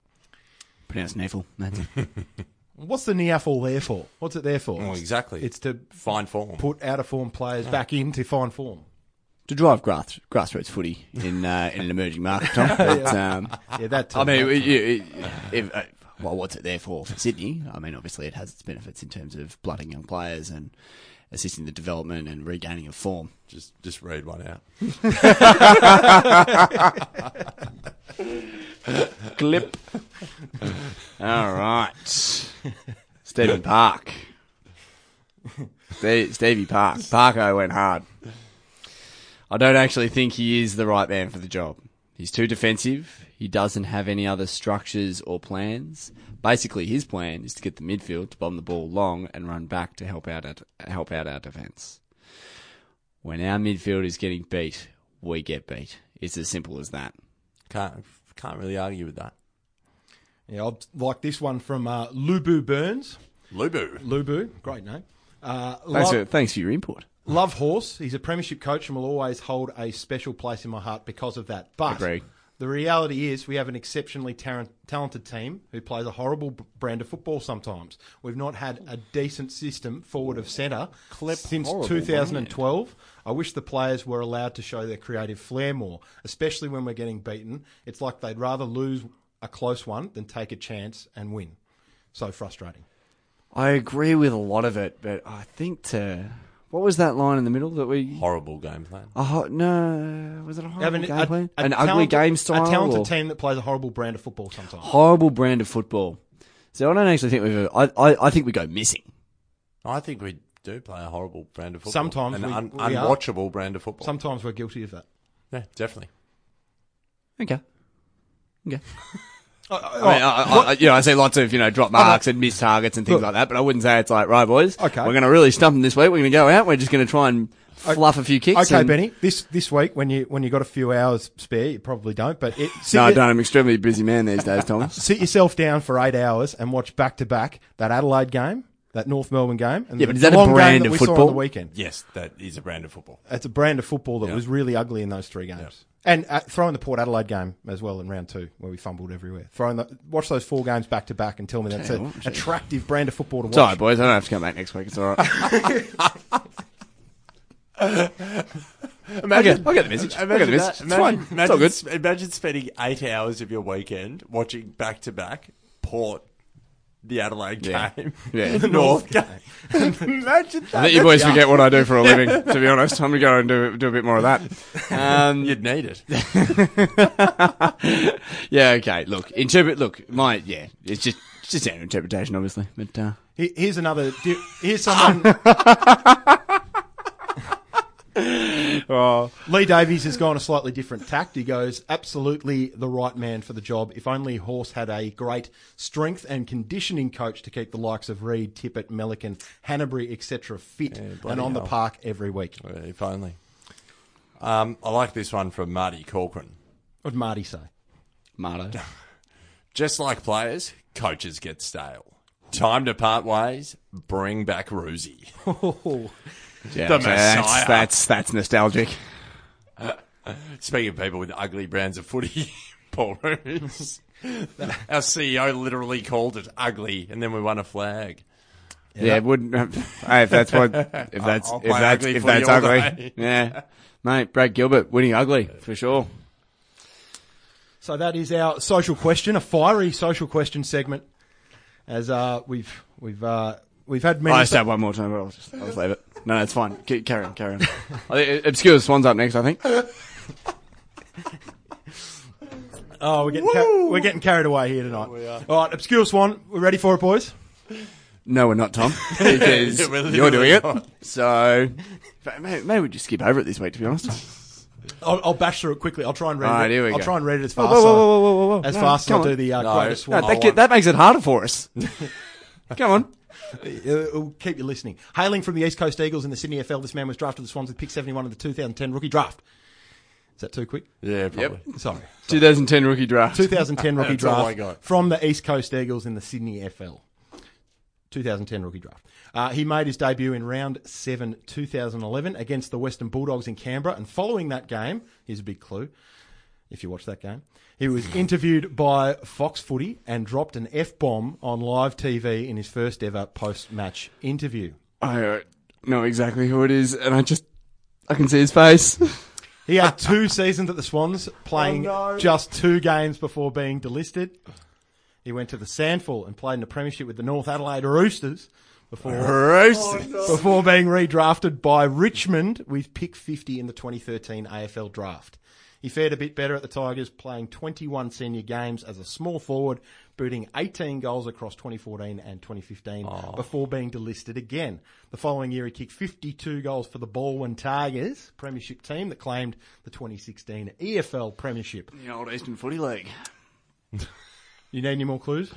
Pronounced Neville. That's it. What's the NEAFL there for? What's it there for? Well, exactly. It's to Fine form. put out of form players back into fine form. to drive grass, grassroots footy in uh, in an emerging market, Tom. But, um, Yeah, that. I mean, it- it- if, uh, well, what's it there for for Sydney? I mean, obviously, it has its benefits in terms of blooding young players and assisting the development and regaining of form. Just just read one out. Clip. All right, Stephen Park. Ste- Stevie Park. Parko went hard. I don't actually think he is the right man for the job. He's too defensive. He doesn't have any other structures or plans. Basically, his plan is to get the midfield to bomb the ball long and run back to help out at, help out our defence. When our midfield is getting beat, we get beat. It's as simple as that. Can't can't really argue with that. Yeah, I'd like this one from uh, Lubu Burns. Lubu. Lubu, great name. Uh, Thanks, love, for, thanks for your input. love Horse. He's a premiership coach and will always hold a special place in my heart because of that. But Agree. The reality is, we have an exceptionally tar- talented team who plays a horrible b- brand of football sometimes. We've not had a decent system forward of centre since horrible, 2012. I wish the players were allowed to show their creative flair more, especially when we're getting beaten. It's like they'd rather lose a close one than take a chance and win. So frustrating. I agree with a lot of it, but I think to what was that line in the middle that we? Horrible game plan. A ho- no, was it a horrible Having game a- plan? a An ugly talented- game style, A talented or team that plays a horrible brand of football sometimes. horrible brand of football. So I don't actually think we've. I, I, I think we go missing. I think we do play a horrible brand of football. Sometimes an we- un- we are. unwatchable brand of football. Sometimes we're guilty of that. yeah, definitely. Okay. Okay. Oh, I mean, I, I, I, you know, I see lots of you know drop marks and missed targets and things Look. like that, but I wouldn't say it's like right, boys. Okay. we're going to really stump them this week. We're going to go out. We're just going to try and fluff a few kicks. Okay, and- Benny. This this week when you when you got a few hours spare, you probably don't. But it, sit, No, I don't. I'm an extremely busy man these days, Thomas. sit yourself down for eight hours and watch back to back that Adelaide game, that North Melbourne game, and Yeah, the but is that a Geelong game brand that of we saw on football? the weekend. Yes, that is a brand of football. It's a brand of football that Yeah. was really ugly in those three games. And uh, throwing the Port Adelaide game as well in round two, where we fumbled everywhere. Throwing the, watch those four games back to back and tell me that's an attractive brand of football to watch. It's all right, boys. I don't have to come back next week. It's all right. I'll get, I'll get the message. I'll get the message. It's Imagine, fine. It's all good. imagine spending eight hours of your weekend watching back to back Port, the Adelaide Yeah. game, Yeah. the North game. imagine that. I think you boys forget what I do for a living, to be honest. I'm going to go and do, do a bit more of that. Um, You'd need it. yeah, okay. Look, interpret. Look, my yeah, it's just it's just an interpretation, obviously. But uh, Here- Here's another. di- Here's someone. Lee Davies has gone a slightly different tact. He goes, absolutely the right man for the job. If only Horse had a great strength and conditioning coach to keep the likes of Reed, Tippett, Melican, Hanbury, etc. fit and bloody on the park every week. if only. Um, I like this one from Marty Corcoran. What did Marty say? Marty. Just like players, coaches get stale. Time to part ways. Bring back Roosie. yeah, The so that's, Messiah. that's that's nostalgic. Speaking of people with ugly brands of footy, Paul Roos. Our CEO literally called it ugly, and then we won a flag. Yeah, it wouldn't. hey, if that's what, if that's I'll if that's ugly if that's ugly, day. yeah, mate. Brad Gilbert winning ugly for sure. So that is our social question, a fiery social question segment. As uh, we've we've uh, we've had many. I just have one more time, but I'll just, I'll just leave it. No, no, it's fine. Ke- Carry on, carry on. I think Obscure Swan's up next, I think. oh, we're getting ca- we're getting carried away here tonight. All right, obscure swan. We're ready for it, boys. no, we're not, Tom, because we're you're doing it. literally So maybe, maybe we just skip over it this week, to be honest. I'll, I'll bash through it quickly. I'll try and read All right, it. here we I'll go. try and read it as fast. whoa, whoa, whoa, whoa, whoa, whoa. As No, fast as come I'll on. do the uh, No, greatest no, one. No, that, get- that makes it harder for us. Come on. It'll keep you listening. Hailing from the East Coast Eagles in the Sydney FL, this man was drafted to the Swans with pick 71 of the 2010 rookie draft. Is that too quick? Yeah, probably. Sorry. 2010 rookie draft. 2010 rookie That's all I draft from the East Coast Eagles in the Sydney FL. 2010 rookie draft. Uh, he made his debut in round 7 2011 against the Western Bulldogs in Canberra. And following that game, here's a big clue if you watch that game, he was interviewed by Fox Footy and dropped an F bomb on live TV in his first ever post match interview. I uh, know exactly who it is, and I just I can see his face. He had two seasons at the Swans, playing just two games before being delisted. He went to the SANFL and played in the Premiership with the North Adelaide Roosters before oh, before being redrafted by Richmond with pick 50 in the 2013 AFL draft. He fared a bit better at the Tigers, playing 21 senior games as a small forward, booting 18 goals across 2014 and 2015 before being delisted again. The following year, he kicked 52 goals for the Balwyn Tigers, premiership team that claimed the 2016 EFL premiership. the old Eastern Footy League. You need any more clues,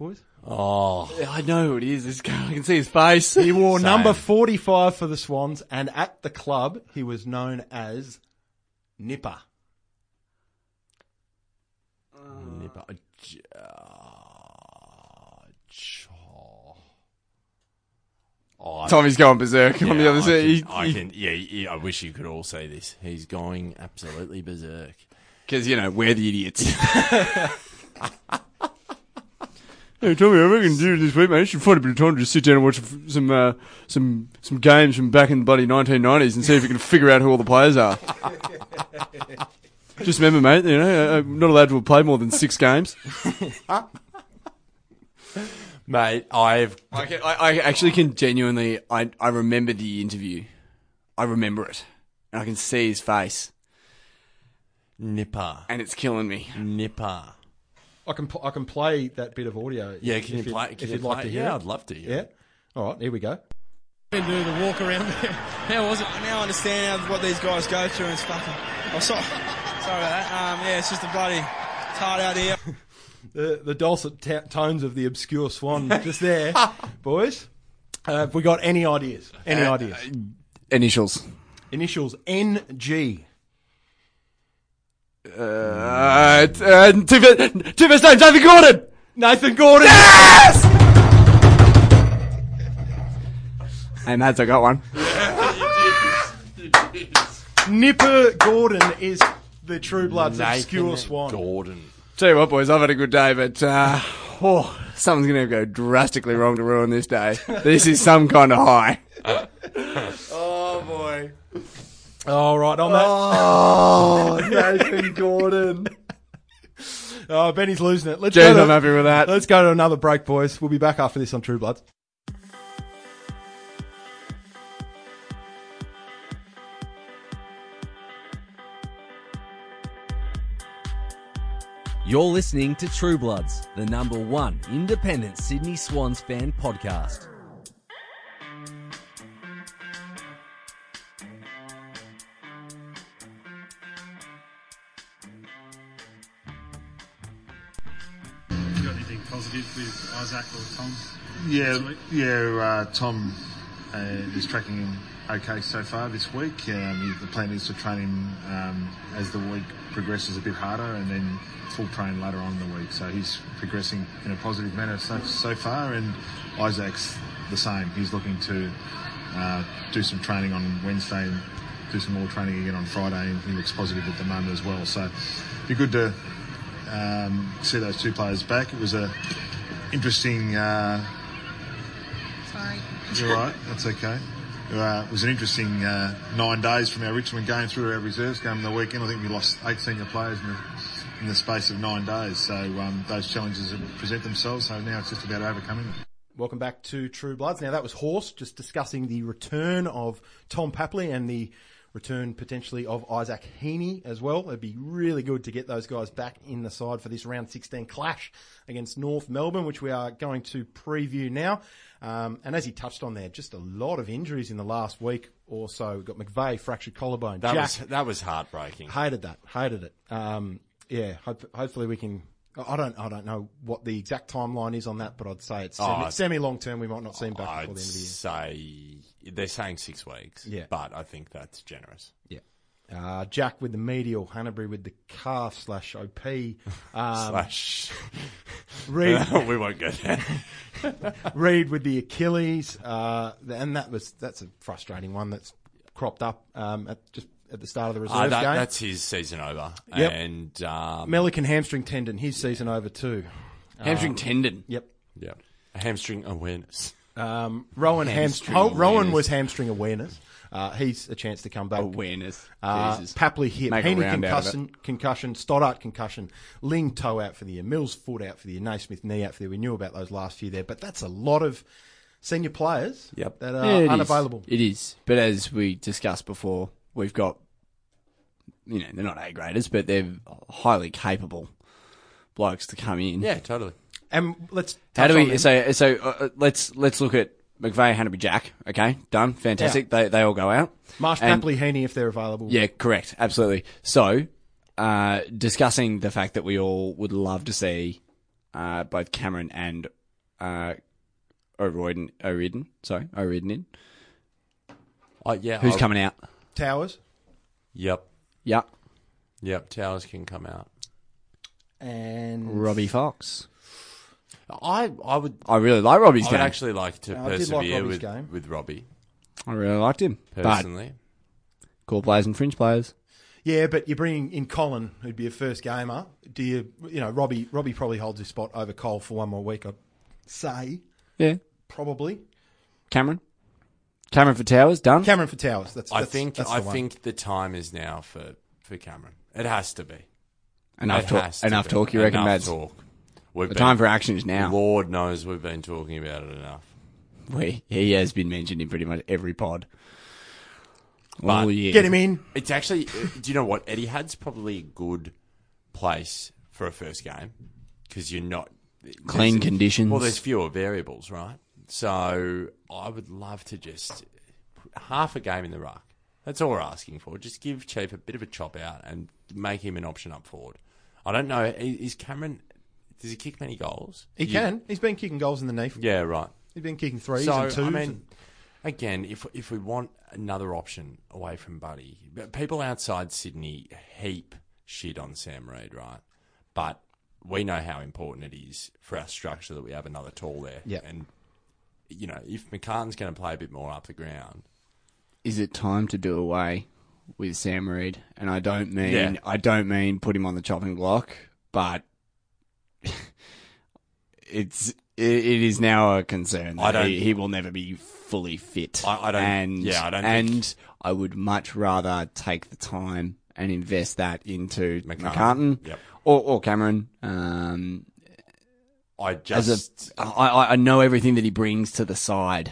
boys? Oh, I know who it is. This guy, I can see his face. He wore Same. number 45 for the Swans, and at the club, he was known as Nipper. nipper. J- uh, ch- Oh, I- Tommy's going berserk on the yeah, other I side. can- He- I he- can, yeah, yeah, I wish you could all see this. He's going absolutely berserk. Because, you know, we're the idiots. hey, Tommy, I reckon do this week, mate. You should find a bit of time to just sit down and watch some uh, some some games from back in the bloody 1990s and see if you can figure out who all the players are. just remember, mate, you know, I'm not allowed to play more than six games. Mate, I've I, can, I, I actually can genuinely, I, I remember the interview. I remember it. And I can see his face. nipper, And it's killing me. nipper. I can pl- I can play that bit of audio. Yeah, can you you'd- play? if Can you you'd play? like to hear yeah, it. I'd love to. Hear Yeah. it. All right, here we go. do the walk around there. How was it? I now understand what these guys go through and it's fucking. Oh, sorry, sorry about that. Um, yeah, it's just a bloody. It's hard out here. The, the dulcet t- tones of the obscure swan just there, boys. Uh, have we got any ideas? Any Uh, ideas? Initials. Initials NG. Uh, t- uh, two, best- two best names, Nathan Gordon! Nathan Gordon. Yes! Hey, that's I got one. Nipper Gordon is the True Blood's Nathan obscure swan. Gordon. Tell you what, boys, I've had a good day, but uh, oh, something's going to go drastically wrong to ruin this day. This is some kind of high. Oh boy. All right, on that. Oh, Nathan Gordon. Oh, Benny's losing it. Let's Jeez, go to, I'm happy with that. Let's go to another break, boys. We'll be back after this on True Bloods. You're listening to True Bloods, the number one independent Sydney Swans fan podcast. With Isaac or Tom? Yeah, yeah. Uh, Tom uh, is tracking him okay so far this week. Um, the plan is to train him um, as the week progresses a bit harder, and then full train later on in the week. So he's progressing in a positive manner so, so far, and Isaac's the same. He's looking to uh, do some training on Wednesday and do some more training again on Friday, and he looks positive at the moment as well. So it'd be good to um, see those two players back. It was a interesting. Uh, Sorry. you're right. That's okay. Uh, it was an interesting uh, nine days from our Richmond game through our reserves game the weekend. I think we lost eight senior players in the, in the space of nine days. So um, those challenges present themselves. So now it's just about overcoming them. Welcome back to True Bloods. Now that was Horse just discussing the return of Tom Papley and the return potentially of Isaac Heeney as well. It'd be really good to get those guys back in the side for this round 16 clash against North Melbourne, which we are going to preview now. Um, and as he touched on there, just a lot of injuries in the last week or so. We've got McVeigh, fractured collarbone. That Jack, was that was heartbreaking. hated that, hated it. Um, yeah, hope, hopefully we can. I don't, I don't know what the exact timeline is on that, but I'd say it's semi, Oh, semi long term. We might not see him back I'd before the end of the year. say they're saying six weeks. Yeah. but I think that's generous. Yeah. Uh, Jack with the medial, Hanbury with the calf slash OP. Um, Slash, Reed, we won't go there. Reed with the Achilles, uh, and that was that's a frustrating one that's cropped up um, at just at the start of the reserve Uh, that, game. that's his season over. Yep. And um, Melican hamstring tendon, his season over too. Hamstring tendon. Yep. yeah, hamstring awareness. Um, Rowan hamstring. Hamstring oh, Rowan was hamstring awareness. Uh, he's a chance to come back. Awareness. Uh, Jesus. Papley hip, Make a Heeney round out of concussion, concussion, Stoddart concussion, Ling toe out for the year, Mills foot out for the year, Naismith knee out for the year. We knew about those last few there, but that's a lot of senior players Yep. that Yeah, are it is. unavailable. It is. But as we discussed before, we've got, you know, they're not A graders, but they're highly capable blokes to come in. Yeah, totally. And let's How touch do on we? them. So, so uh, uh, let's let's look at McVeigh, Hanbury, Jack. Okay, done. Fantastic. They they all go out. Marsh and- Papley, Heeney if they're available. Yeah, correct. Absolutely. So, uh, discussing the fact that we all would love to see uh, both Cameron and uh, O'Royden, O'Ridden, sorry, O'Ridden in. Oh yeah, Who's I- coming out? Towers Yep, Yeah, yep. Towers can come out. and Robbie Fox. I I would I really like Robbie's I would game. actually like to I did like persevere Robbie's with game. with Robbie I really liked him. But personally. core players and fringe players. Yeah, but you're bringing in Colin, who'd be a first gamer. Do you, you know, Robbie? Robbie probably holds his spot over Cole for one more week. I'd say Yeah, probably Cameron. Cameron for Towers done. Cameron for Towers. That's, I that's think that's the I one. think the time is now for for Cameron. It has to be. enough It talk. has to Enough be. talk. You reckon, Enough Mads? talk. We've The been- time for action is now. Lord knows we've been talking about it enough. We, he has been mentioned in pretty much every pod. But- oh yeah. get him in. It's actually. uh, do you know what? Etihad's probably a good place for a first game because you're not Clean there's- conditions. Well, there's fewer variables, right? So I would love to just put half a game in the ruck. That's all we're asking for. Just give Chief a bit of a chop out and make him an option up forward. I don't know. Is Cameron? Does he kick many goals? He You- can. He's been kicking goals in the knee. Yeah, right. He's been kicking threes So and twos. I mean, and- again, if if we want another option away from Buddy, but people outside Sydney heap shit on Sam Reid, right? But we know how important it is for our structure that we have another tall there. Yeah. and you know, if McCartin's going to play a bit more up the ground, is it time to do away with Sam Reid? And I don't mean Yeah. I don't mean put him on the chopping block, but it's it, it is now a concern I that don't- he, he will never be fully fit. I- I don't- And yeah, I don't And think- I would much rather take the time and invest that into McCartin. McCartin, Yep. or, or Cameron. Um, I as just a, I, I- I know everything that he brings to the side.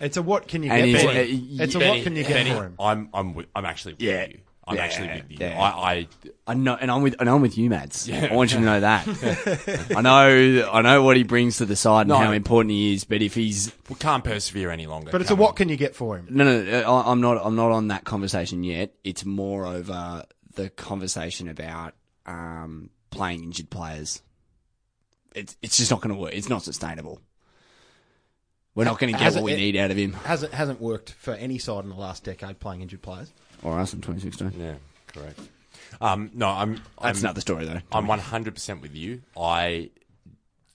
it's a what can you And get he's- for uh, him? y- It's a Benny- what can you get Benny, for him? I'm I'm with, I'm actually with Yeah. you. I'm Yeah, actually with you. yeah. I, I I know, and I'm with, and I'm with you, Mads. I want you to know that. I know, I know what he brings to the side and No. how important he is. But if he's we can't persevere any longer. But it's a Cameron. what can you get for him? no, no, no, I- I'm not, I'm not on that conversation yet. It's more over the conversation about um, playing injured players. It's, it's just not going to work. It's not sustainable. We're not going to get what we it- need out of him. Hasn't hasn't worked for any side in the last decade playing injured players. Or us in 2016. Yeah, correct. Um, no, I'm. That's I'm, another story, though. I'm 100% with you. I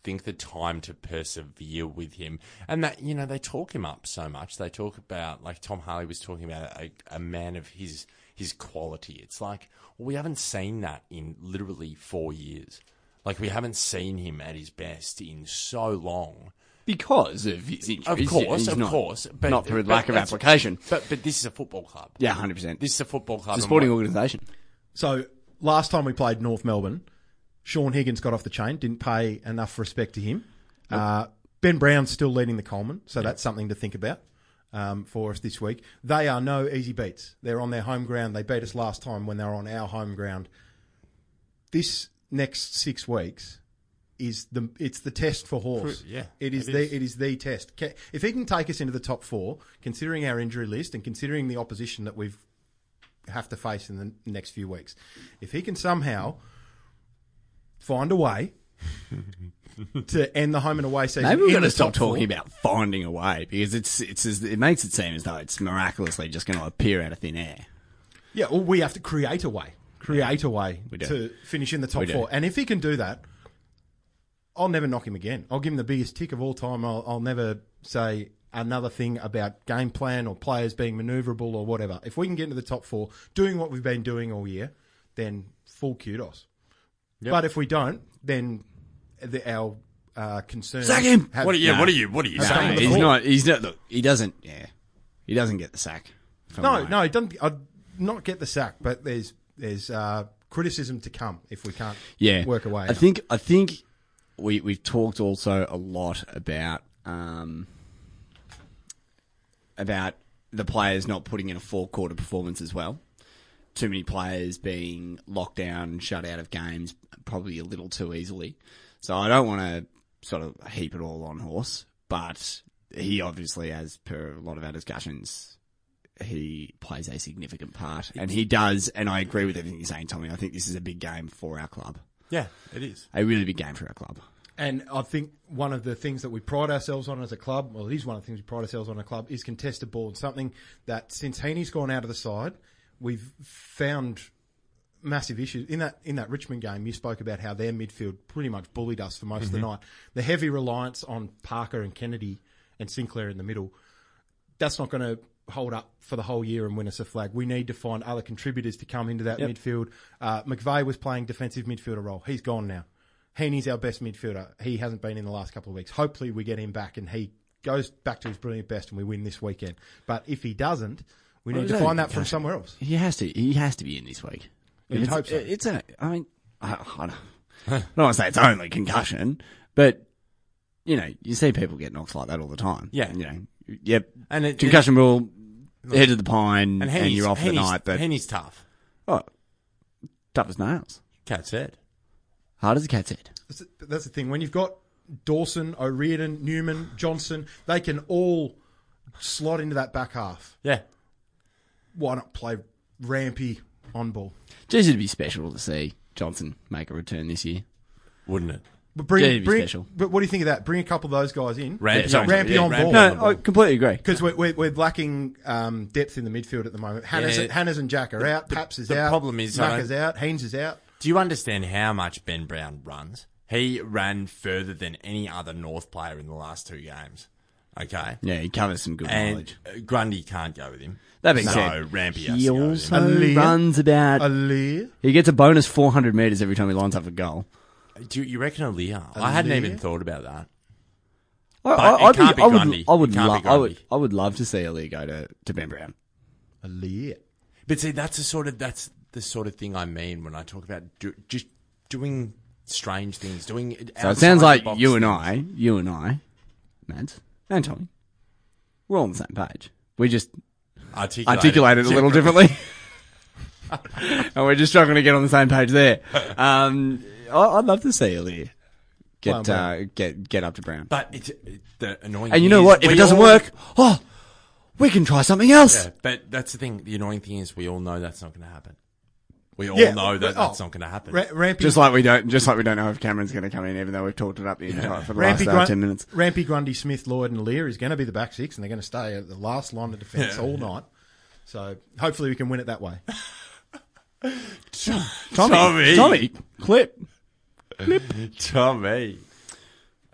think the time to persevere with him, and that, you know, they talk him up so much. They talk about, like Tom Harley was talking about, a, a man of his his quality. It's like, well, we haven't seen that in literally four years. Like, we haven't seen him at his best in so long. because of his injuries, Of course, He's of not- course. But, not through but lack of application. But, but this is a football club. Yeah, 100%. This is a football club. It's a sporting organisation. So last time we played North Melbourne, Shaun Higgins got off the chain, didn't pay enough respect to him. Uh, ben Brown's still leading the Coleman, so that's something to think about. um, for us this week. They are no easy beats. They're on their home ground. They beat us last time when they were on our home ground. This next six weeks is the it's the test for horse. Yeah, it is it the is. it is the test. If he can take us into the top four, considering our injury list and considering the opposition that we've have to face in the next few weeks, if he can somehow find a way to end the home and away season, Maybe we're going to stop top four- talking about finding a way because it's it's as, it makes it seem as though it's miraculously just going to appear out of thin air. Yeah, well, we have to create a way, create a way We do. to finish in the top We do. four. And if he can do that, I'll never knock him again. I'll give him the biggest tick of all time. I'll, I'll never say another thing about game plan or players being manoeuvrable or whatever. If we can get into the top four, doing what we've been doing all year, then full kudos. But if we don't, then the, our uh, concern. Sack him! have- What are you? Nah. What are you? What are you Nah, saying? on he's not. He's not. Look, he doesn't. Yeah, he doesn't get the sack. from No, Ryan. no, it doesn't. I'd not get the sack, but there's there's uh, criticism to come if we can't yeah. work away. I think I think we we've talked also a lot about um, about the players not putting in a four quarter performance as well. Too many players being locked down and shut out of games probably a little too easily. So I don't want to sort of heap it all on Horse, but he obviously, as per a lot of our discussions, he plays a significant part, and he does. And I agree with everything you're saying, Tommy. I think this is a big game for our club, Yeah, it is. a really big game for our club. And I think one of the things that we pride ourselves on as a club, well, it is one of the things we pride ourselves on a club, is contested ball. And something that since Heeney's gone out of the side, we've found massive issues in that in that Richmond game. You spoke about how their midfield pretty much bullied us for most of the mm-hmm. night. The heavy reliance on Parker and Kennedy and Sinclair in the middle, that's not going to hold up for the whole year and win us a flag. We need to find other contributors to come into that midfield. Uh, McVeigh was playing defensive midfielder role. He's gone now. Heeney's our best midfielder. He hasn't been in the last couple of weeks. Hopefully, we get him back and he goes back to his brilliant best and we win this weekend. But if he doesn't, we need Well, to find that from somewhere else. He has to. He has to be in this week. You'd hope so. It's a. I mean, I, I, don't, I don't want to say it's only concussion, but you know, you see people get knocks like that all the time. Yeah. You know. Yep. And it, Concussion rule. Head of the pine, and, and, you're off for the night. But Heeney's tough. oh, tough as nails. Cat's head. Hard as a cat's head. That's the, that's the thing. When you've got Dawson, O'Riordan, Newman, Johnson, they can all slot into that back half. Yeah. Why not play Rampy on ball? Geez, it'd be special to see Johnson make a return this year. Wouldn't it? But bring, it'd bring special. but what do you think of that? Bring a couple of those guys in. Rampy Yeah, on, Rampy on Rampy ball. on the No, I completely agree. Because we're, we're, we're lacking um, depth in the midfield at the moment. Hannah's, Yeah. Hannah's and Jack are out. Paps is the out. problem is I Macca's out. Haynes is out. Do you understand how much Ben Brown runs? He ran further than any other North player in the last two games. Okay. Yeah, he covers some good And knowledge. uh, Grundy can't go with him. That being so said, Rampy he to go with also runs about. Aliir. he gets a bonus 400 meters every time he lines up a goal. Do you, you reckon Aliir? I hadn't Aliir? even thought about that. I, But I, it I'd can't be I would, Grundy. I would, can't lo- be I would, Grundy. I would love to see Ali go to, to Ben Brown. Aliir. But see, that's the sort of that's the sort of thing I mean when I talk about do, just doing strange things, doing. So it sounds like you and I, you and I, Mads and Tommy, we're all on the same page. We just articulate, articulate it a little differently, and we're just struggling to get on the same page there. Um, I, I'd love to see Ali get Well, uh, get get up to Brown. But it's it, the annoying. And you thing know is what? If we it doesn't all- work, oh, we can try something else. yeah, but that's the thing. The annoying thing is we all know that's not going to happen. We all Yeah, know that oh, that's not going to happen. Ra- Rampy, Just like we don't, just like we don't know if Cameron's going to come in, even though we've talked it up the entire for the Rampy, last uh, Grun- ten minutes. Rampy, Grundy, Smith, Lloyd, and Lear is going to be the back six, and they're going to stay at the last line of defence all night. So hopefully we can win it that way. Tommy, Tommy. Tommy, clip. Tommy.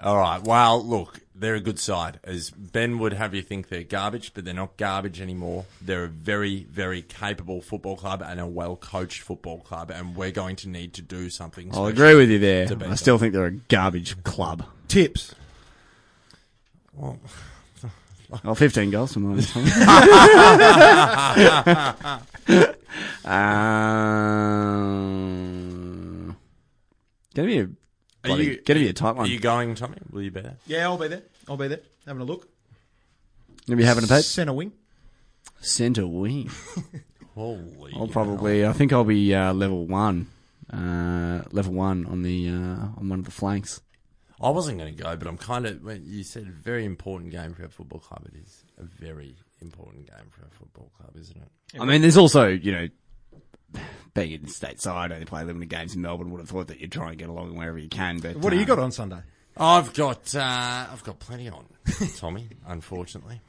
All right. Well, look, they're a good side. As Ben would have you think they're garbage, but they're not garbage anymore. They're a very, very capable football club and a well coached football club, and we're going to need to do something. I'll agree with you there. I still think they're a garbage club. Tips. Well, Oh, 15 goals for mine. Tommy. um, gonna be a bloody, you- gonna be a tight are one. you going, Tommy? Will you be there? Yeah, I'll be there. I'll be there. Having a look. Have you having a Pete? Centre wing. Centre wing. Holy. I'll probably. I think I'll be uh, level one. Uh, level one on the uh, on one of the flanks. I wasn't going to go, but I'm kind of. When you said a very important game for our football club. It is a very important game for our football club, isn't it? I mean, there's also you know. Being in stateside, only play limited games in Melbourne. Would have thought that you'd try and get along wherever you can. But What do you uh, got on Sunday? I've got. Uh, I've got plenty on, Tommy. Unfortunately,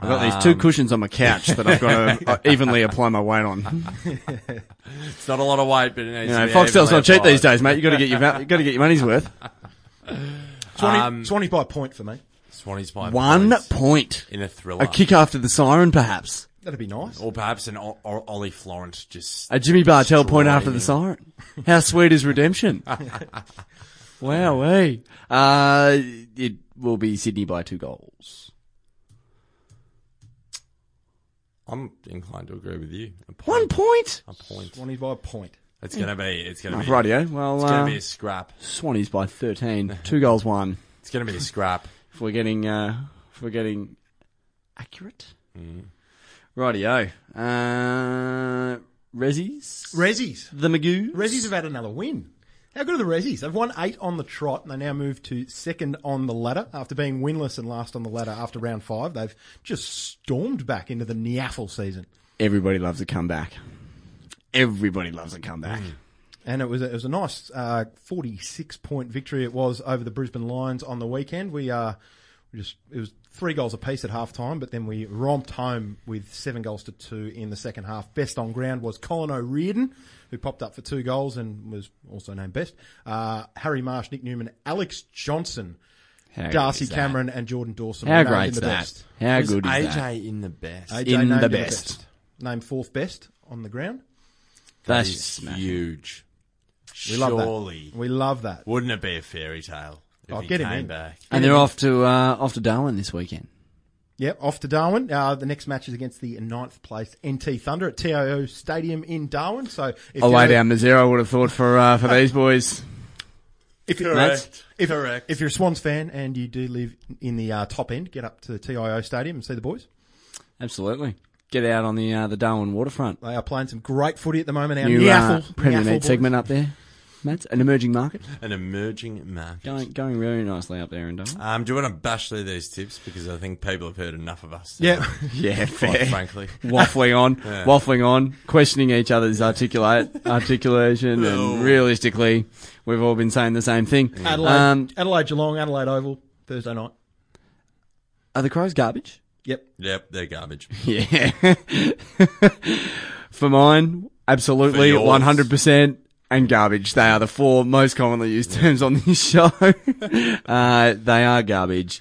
I've got these two cushions on my couch that I've got to uh, evenly apply my weight on. it's not a lot of weight, but it needs You to know, be Foxtel's not cheap these days, mate. You got to get your you got to get your money's worth. Swanee, Um, Swanee's by point for me. Swanee's by One points point. in a thriller, A kick after the siren, perhaps. That'd be nice. or perhaps an o- or Ollie Florent just A Jimmy Bartel point after the siren. How sweet is redemption? wow, way. Uh, it will be Sydney by two goals. I'm inclined to agree with you. A point. One point. A point. Swanee's by a point. It's gonna be. It's gonna Oh, be. rightio. Well, It's gonna uh, be a scrap. Swannies by thirteen. Two goals, one. It's gonna be a scrap. If we're getting, uh, if we're getting accurate. Mm. Rightio. Uh, Rezzies. Rezzies. the Magoo. Rezzies have had another win. How good are the Rezzies? They've won eight on the trot and they now move to second on the ladder after being winless and last on the ladder after round five. They've just stormed back into the NEAFL season. Everybody loves a comeback. Everybody loves a comeback. And it was a, it was a nice uh, 46 point victory it was over the Brisbane Lions on the weekend. We uh, we just it was three goals apiece at half time, but then we romped home with seven goals to two in the second half. Best on ground was Colin O'Riordan, who popped up for two goals and was also named best. Uh, Harry Marsh, Nick Newman, Alex Johnson, How Darcy? Cameron, and Jordan Dawson. How were named in the that? best. How Was good is AJ that? in the best? AJ In named the in best. Named fourth best on the ground. That's That is huge. We love Surely, that. We love that. wouldn't it be a fairy tale if Oh, he get him in. back? And they're off to uh, off to Darwin this weekend. Yep, off to Darwin. Uh, the next match is against the ninth place NT Thunder at TIO Stadium in Darwin. So if A you're, way down the zero, I would have thought for uh, for these boys. if you're, Correct. if, Correct. if you're a Swans fan and you do live in the uh, top end, get up to the TIO Stadium and see the boys. Absolutely. Get out on the uh, the Darwin waterfront. They are playing some great footy at the moment. Our New NEAFL, uh, Premier League segment up there, Matt. An emerging market An emerging market. going going really nicely up there and Um, do you want to bash through these tips because I think people have heard enough of us. Yeah, Yeah, quite fair. frankly. waffling on, waffling on, questioning each other's articulate articulation, and realistically, we've all been saying the same thing. Adelaide, Um, Adelaide Geelong, Adelaide Oval, Thursday night. are the Crows garbage? Yep. Yep, they're garbage. Yeah. For mine, absolutely, one hundred percent. And garbage. They are the four most commonly used terms on this show. uh, they are garbage.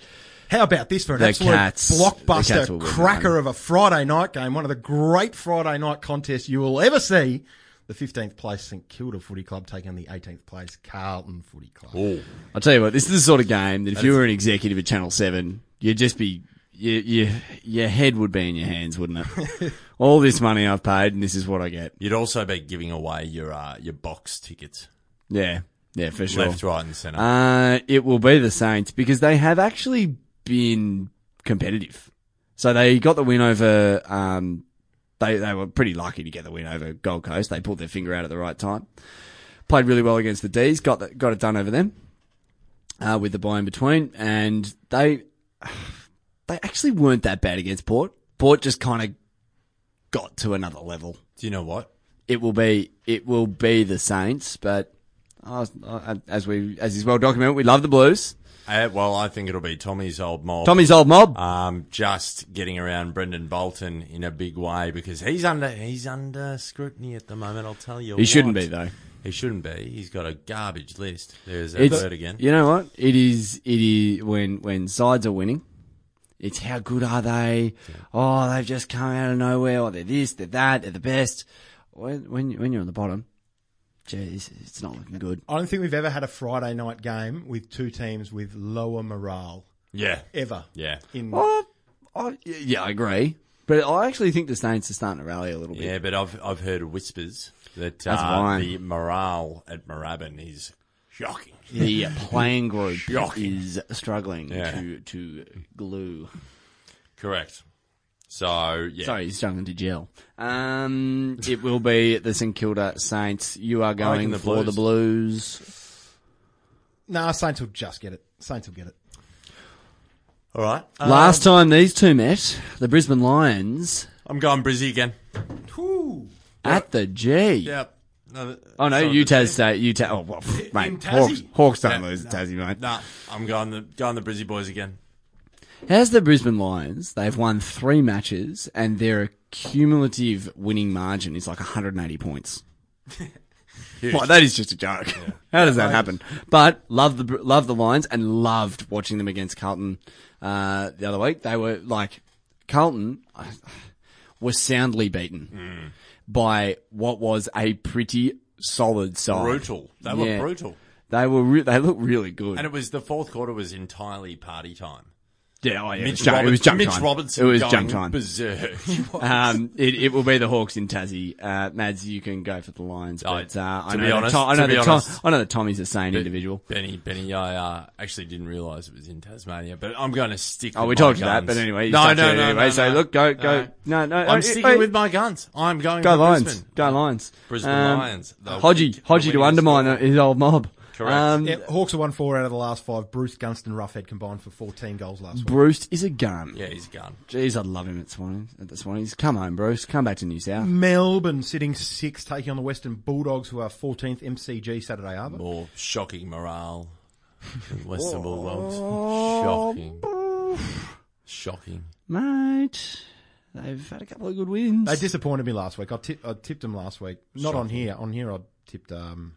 How about this for an The absolute Cats- the Cats will blockbuster cracker of a Friday night game? One of the great Friday night contests you will ever see. The 15th place St Kilda Footy Club taking on the 18th place Carlton Footy Club. Oh, I'll tell you what, this is the sort of game that if you were an executive at Channel 7, you'd just be, you, you, your head would be in your hands, wouldn't it? All this money I've paid and this is what I get. you'd also be giving away your uh, your box tickets Yeah, yeah, for sure. left, right, and centre. Uh, it will be the Saints because they have actually been competitive. So they got the win over, um, they, they were pretty lucky to get the win over Gold Coast. They pulled their finger out at the right time. Played really well against the D's, got the, got it done over them, uh, with the buy in between. And they, they actually weren't that bad against Port. Port just kind of got to another level Do you know what? it will be it will be the Saints, but uh, uh, as we as is well documented, we love the Blues. Uh, well, I think it'll be Tommy's old mob. Tommy's old mob. um, just getting around Brendon Bolton in a big way because he's under he's under scrutiny at the moment. I'll tell you. he shouldn't be though. He shouldn't be. He's got a garbage list. There's that It's word again. you know what it is. It is when when sides are winning. It's how good are they? Oh, they've just come out of nowhere. Or they're this, they're that, they're the best. When when, when you're on the bottom, geez, it's not looking good. I don't think we've ever had a Friday night game with two teams with lower morale Yeah, ever. yeah, In Oh, I, yeah, I agree. But I actually think the Saints are starting to rally a little bit. yeah. But I've I've heard whispers that uh, the morale at Moorabbin is shocking. the playing group Shocking. is struggling Yeah. to to glue. Correct. So yeah, Sorry, he's jumping to gel. Um, it will be the St Kilda Saints. You are going the for the Blues. Nah, Saints will just get it. Saints will get it. all right. Last time these two met, the Brisbane Lions I'm going Brizzy again. at the G. Yep. No, Oh no, Utah State, Utah. Oh, well, mate, Hawks. Hawks don't Yeah. lose at Tassie, mate. Nah, I'm going the going the Brizzy boys again. How's the Brisbane Lions? They've won three matches, and their cumulative winning margin is like 180 points. Like, that is just a joke. How does that happen? But love the love the Lions and loved watching them against Carlton uh, the other week. They were like Carlton uh, was soundly beaten by what was a pretty solid side. Brutal. They were Yeah. brutal. They were re- they looked really good. And it was the fourth quarter was entirely party time. Yeah, oh, yeah, it was Mitch, junk- it was junk Mitch time. Robertson It was junk time. berserk. Um, it, it will be the Hawks in Tassie. Uh, Mads, you can go for the Lions, but uh, I to know be honest- Tom- I to know be that Tom- I know that Tommy's a sane individual. Benny, Benny, I uh, actually didn't realise it was in Tasmania, but I'm going to stick. Oh, with we my told you that, but anyway, you no, no, no, anyway. no, so no. look, go, go. No, no, I'm uh, sticking uh, with my guns. I'm going Go Lions, Brisbane. go Lions. Brisbane Um, Lions. They'll Hodgie, Hodgie to undermine his old mob. Correct. Um, Yeah, Hawks have won four out of the last five. Breust Gunston, Roughead combined for 14 goals last week. Breust is a gun. Yeah, he's a gun. Jeez, I'd love him at Swannies. At the Swannies, come home, Breust. Come back to New South. Melbourne sitting sixth, taking on the Western Bulldogs, who are 14th MCG Saturday Arbor. More shocking morale. than Western Bulldogs. Shocking. Shocking. Mate, they've had a couple of good wins. They disappointed me last week. I, tip, I tipped them last week. Not on here. On here, I tipped um,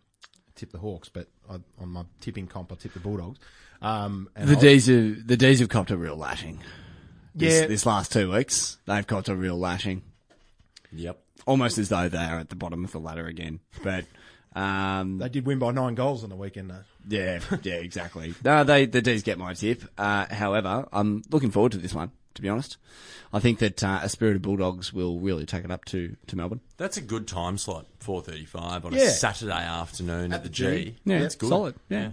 tipped the Hawks, but I, on my tipping comp, I tipped the Bulldogs. Um, and The I- D's have the D's have copped a real lashing. This, Yeah. this last two weeks, they've copped a real lashing. Yep. Almost as though they are at the bottom of the ladder again. But um, they did win by nine goals on the weekend, though. yeah, yeah, exactly. No, they the D's get my tip. Uh, however, I'm looking forward to this one. To be honest, I think that uh, a spirit of Bulldogs will really take it up to, to Melbourne. That's a good time slot. 4.35 on Yeah. a Saturday afternoon at, the G. Yeah, That's good. solid. Yeah,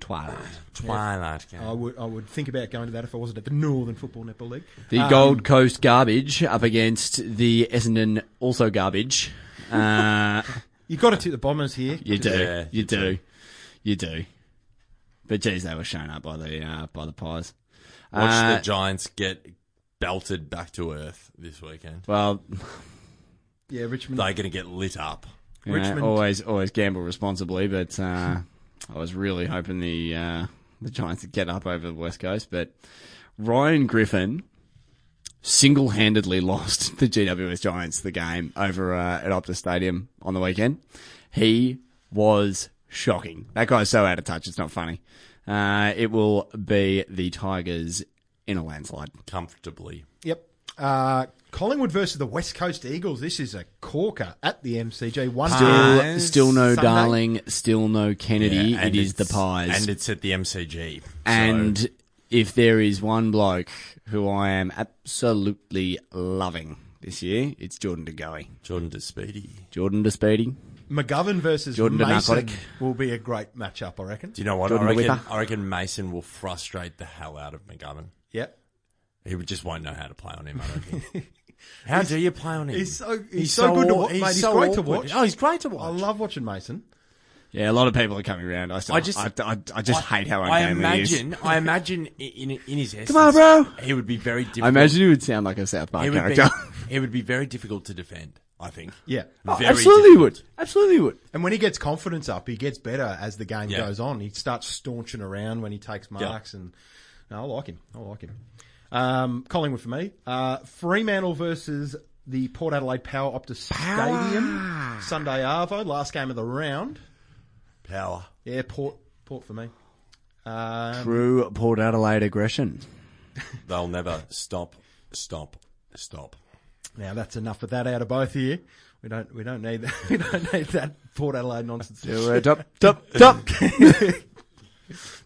Twilight. Twilight game. I would I would think about going to that if I wasn't at the Northern Football Netball League. The Um, Gold Coast Garbage up against the Essendon also garbage. Uh, You've got to tip the Bombers here. You do. Yeah, you you do. You do. But geez, they were shown up by the uh, by the pies. Watch Uh, the Giants get belted back to earth this weekend. well, Yeah, Richmond. They're going to get lit up. you know, Richmond- always always gamble responsibly, but uh, I was really hoping the uh, the Giants would get up over the West Coast. But Ryan Griffin single handedly lost the GWS Giants the game over uh, at Optus Stadium on the weekend. He was shocking. That guy's so out of touch, it's not funny. Uh, it will be the Tigers in a landslide. Comfortably. Yep. Uh, Collingwood versus the West Coast Eagles. This is a corker at the MCG. One Still, still no Sunday. Darling, still no Kennedy. Yeah, it and is the Pies. And it's at the MCG. So- And if there is one bloke who I am absolutely loving this year, it's Jordan De DeGoey. Jordan DeSpeedy. Jordan DeSpeedy. McGovern versus Jordan the Mason Narcotic. will be a great matchup, I reckon. Do you know what? Jordan I reckon, DeWhipper. I reckon Mason will frustrate the hell out of McGovern. Yep. He would just won't know how to play on him, I reckon. how do you play on him? He's so he's, so, good to watch, mate. He's so great to watch. Oh, he's great to watch. I love watching Mason. Yeah, a lot of people are coming around. I, still, I I just- just, I, I, I just hate how I ungainly he is. imagine, I imagine i- in, in his essence, Come on, bro. He would be very difficult. I imagine he would sound like a South Park he would, be, character. he would be very difficult to defend. I think. Yeah. Oh, Very absolutely difficult. would. Absolutely would. And when he gets confidence up, he gets better as the game Yeah. goes on. He starts staunching around when he takes marks, and no, I like him. I like him. Um, Collingwood for me. Uh, Fremantle versus the Port Adelaide Power Optus Stadium Sunday Arvo, last game of the round. Power. Yeah, Port, Port for me. Um, True Port Adelaide aggression. They'll never stop, stop, stop. Now that's enough of that out of both of you. We don't, we don't need that. We don't need that Port Adelaide nonsense. Top, top, top.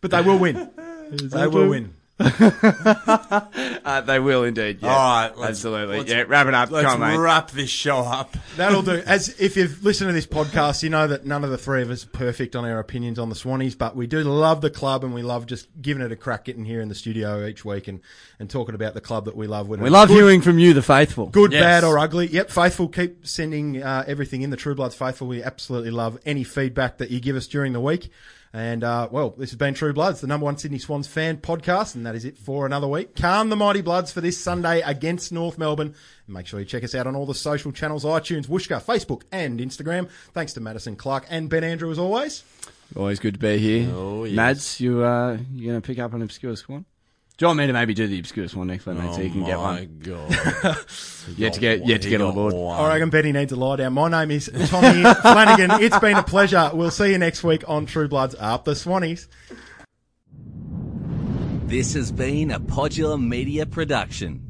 But they will win. They will win. Uh, they will indeed. Yeah. All right, let's- absolutely. let's- yeah, wrap it up. Let's Come on, mate. wrap this show up. That'll do. As if you've listened to this podcast, you know that none of the three of us are perfect on our opinions on the Swannies, but we do love the club and we love just giving it a crack, getting here in the studio each week and, and talking about the club that we love. We love good, hearing from you, the faithful. good, Yes. bad, or ugly. Yep, faithful. Keep sending uh, everything in the True Bloods faithful. We absolutely love any feedback that you give us during the week. And uh, well, this has been True Bloods, the number one Sydney Swans fan podcast, and that is it for another week. Calm the mighty Bloods for this Sunday against North Melbourne. And make sure you check us out on all the social channels: iTunes, Whooshkaa, Facebook, and Instagram. Thanks to Madison Clark and Ben Andrew as always. Always good to be here. Oh, yes. Mads, you uh, you going to pick up an obscure swan? Do you want me to maybe do the obscure one next week, mate, so you can get Oh my one? God. Yet to get, yet to get on board. I reckon Betty needs a lie down. My name is Tommy Flanagan. It's been a pleasure. We'll see you next week on True Bloods Up the Swannies. This has been a Podular Media production.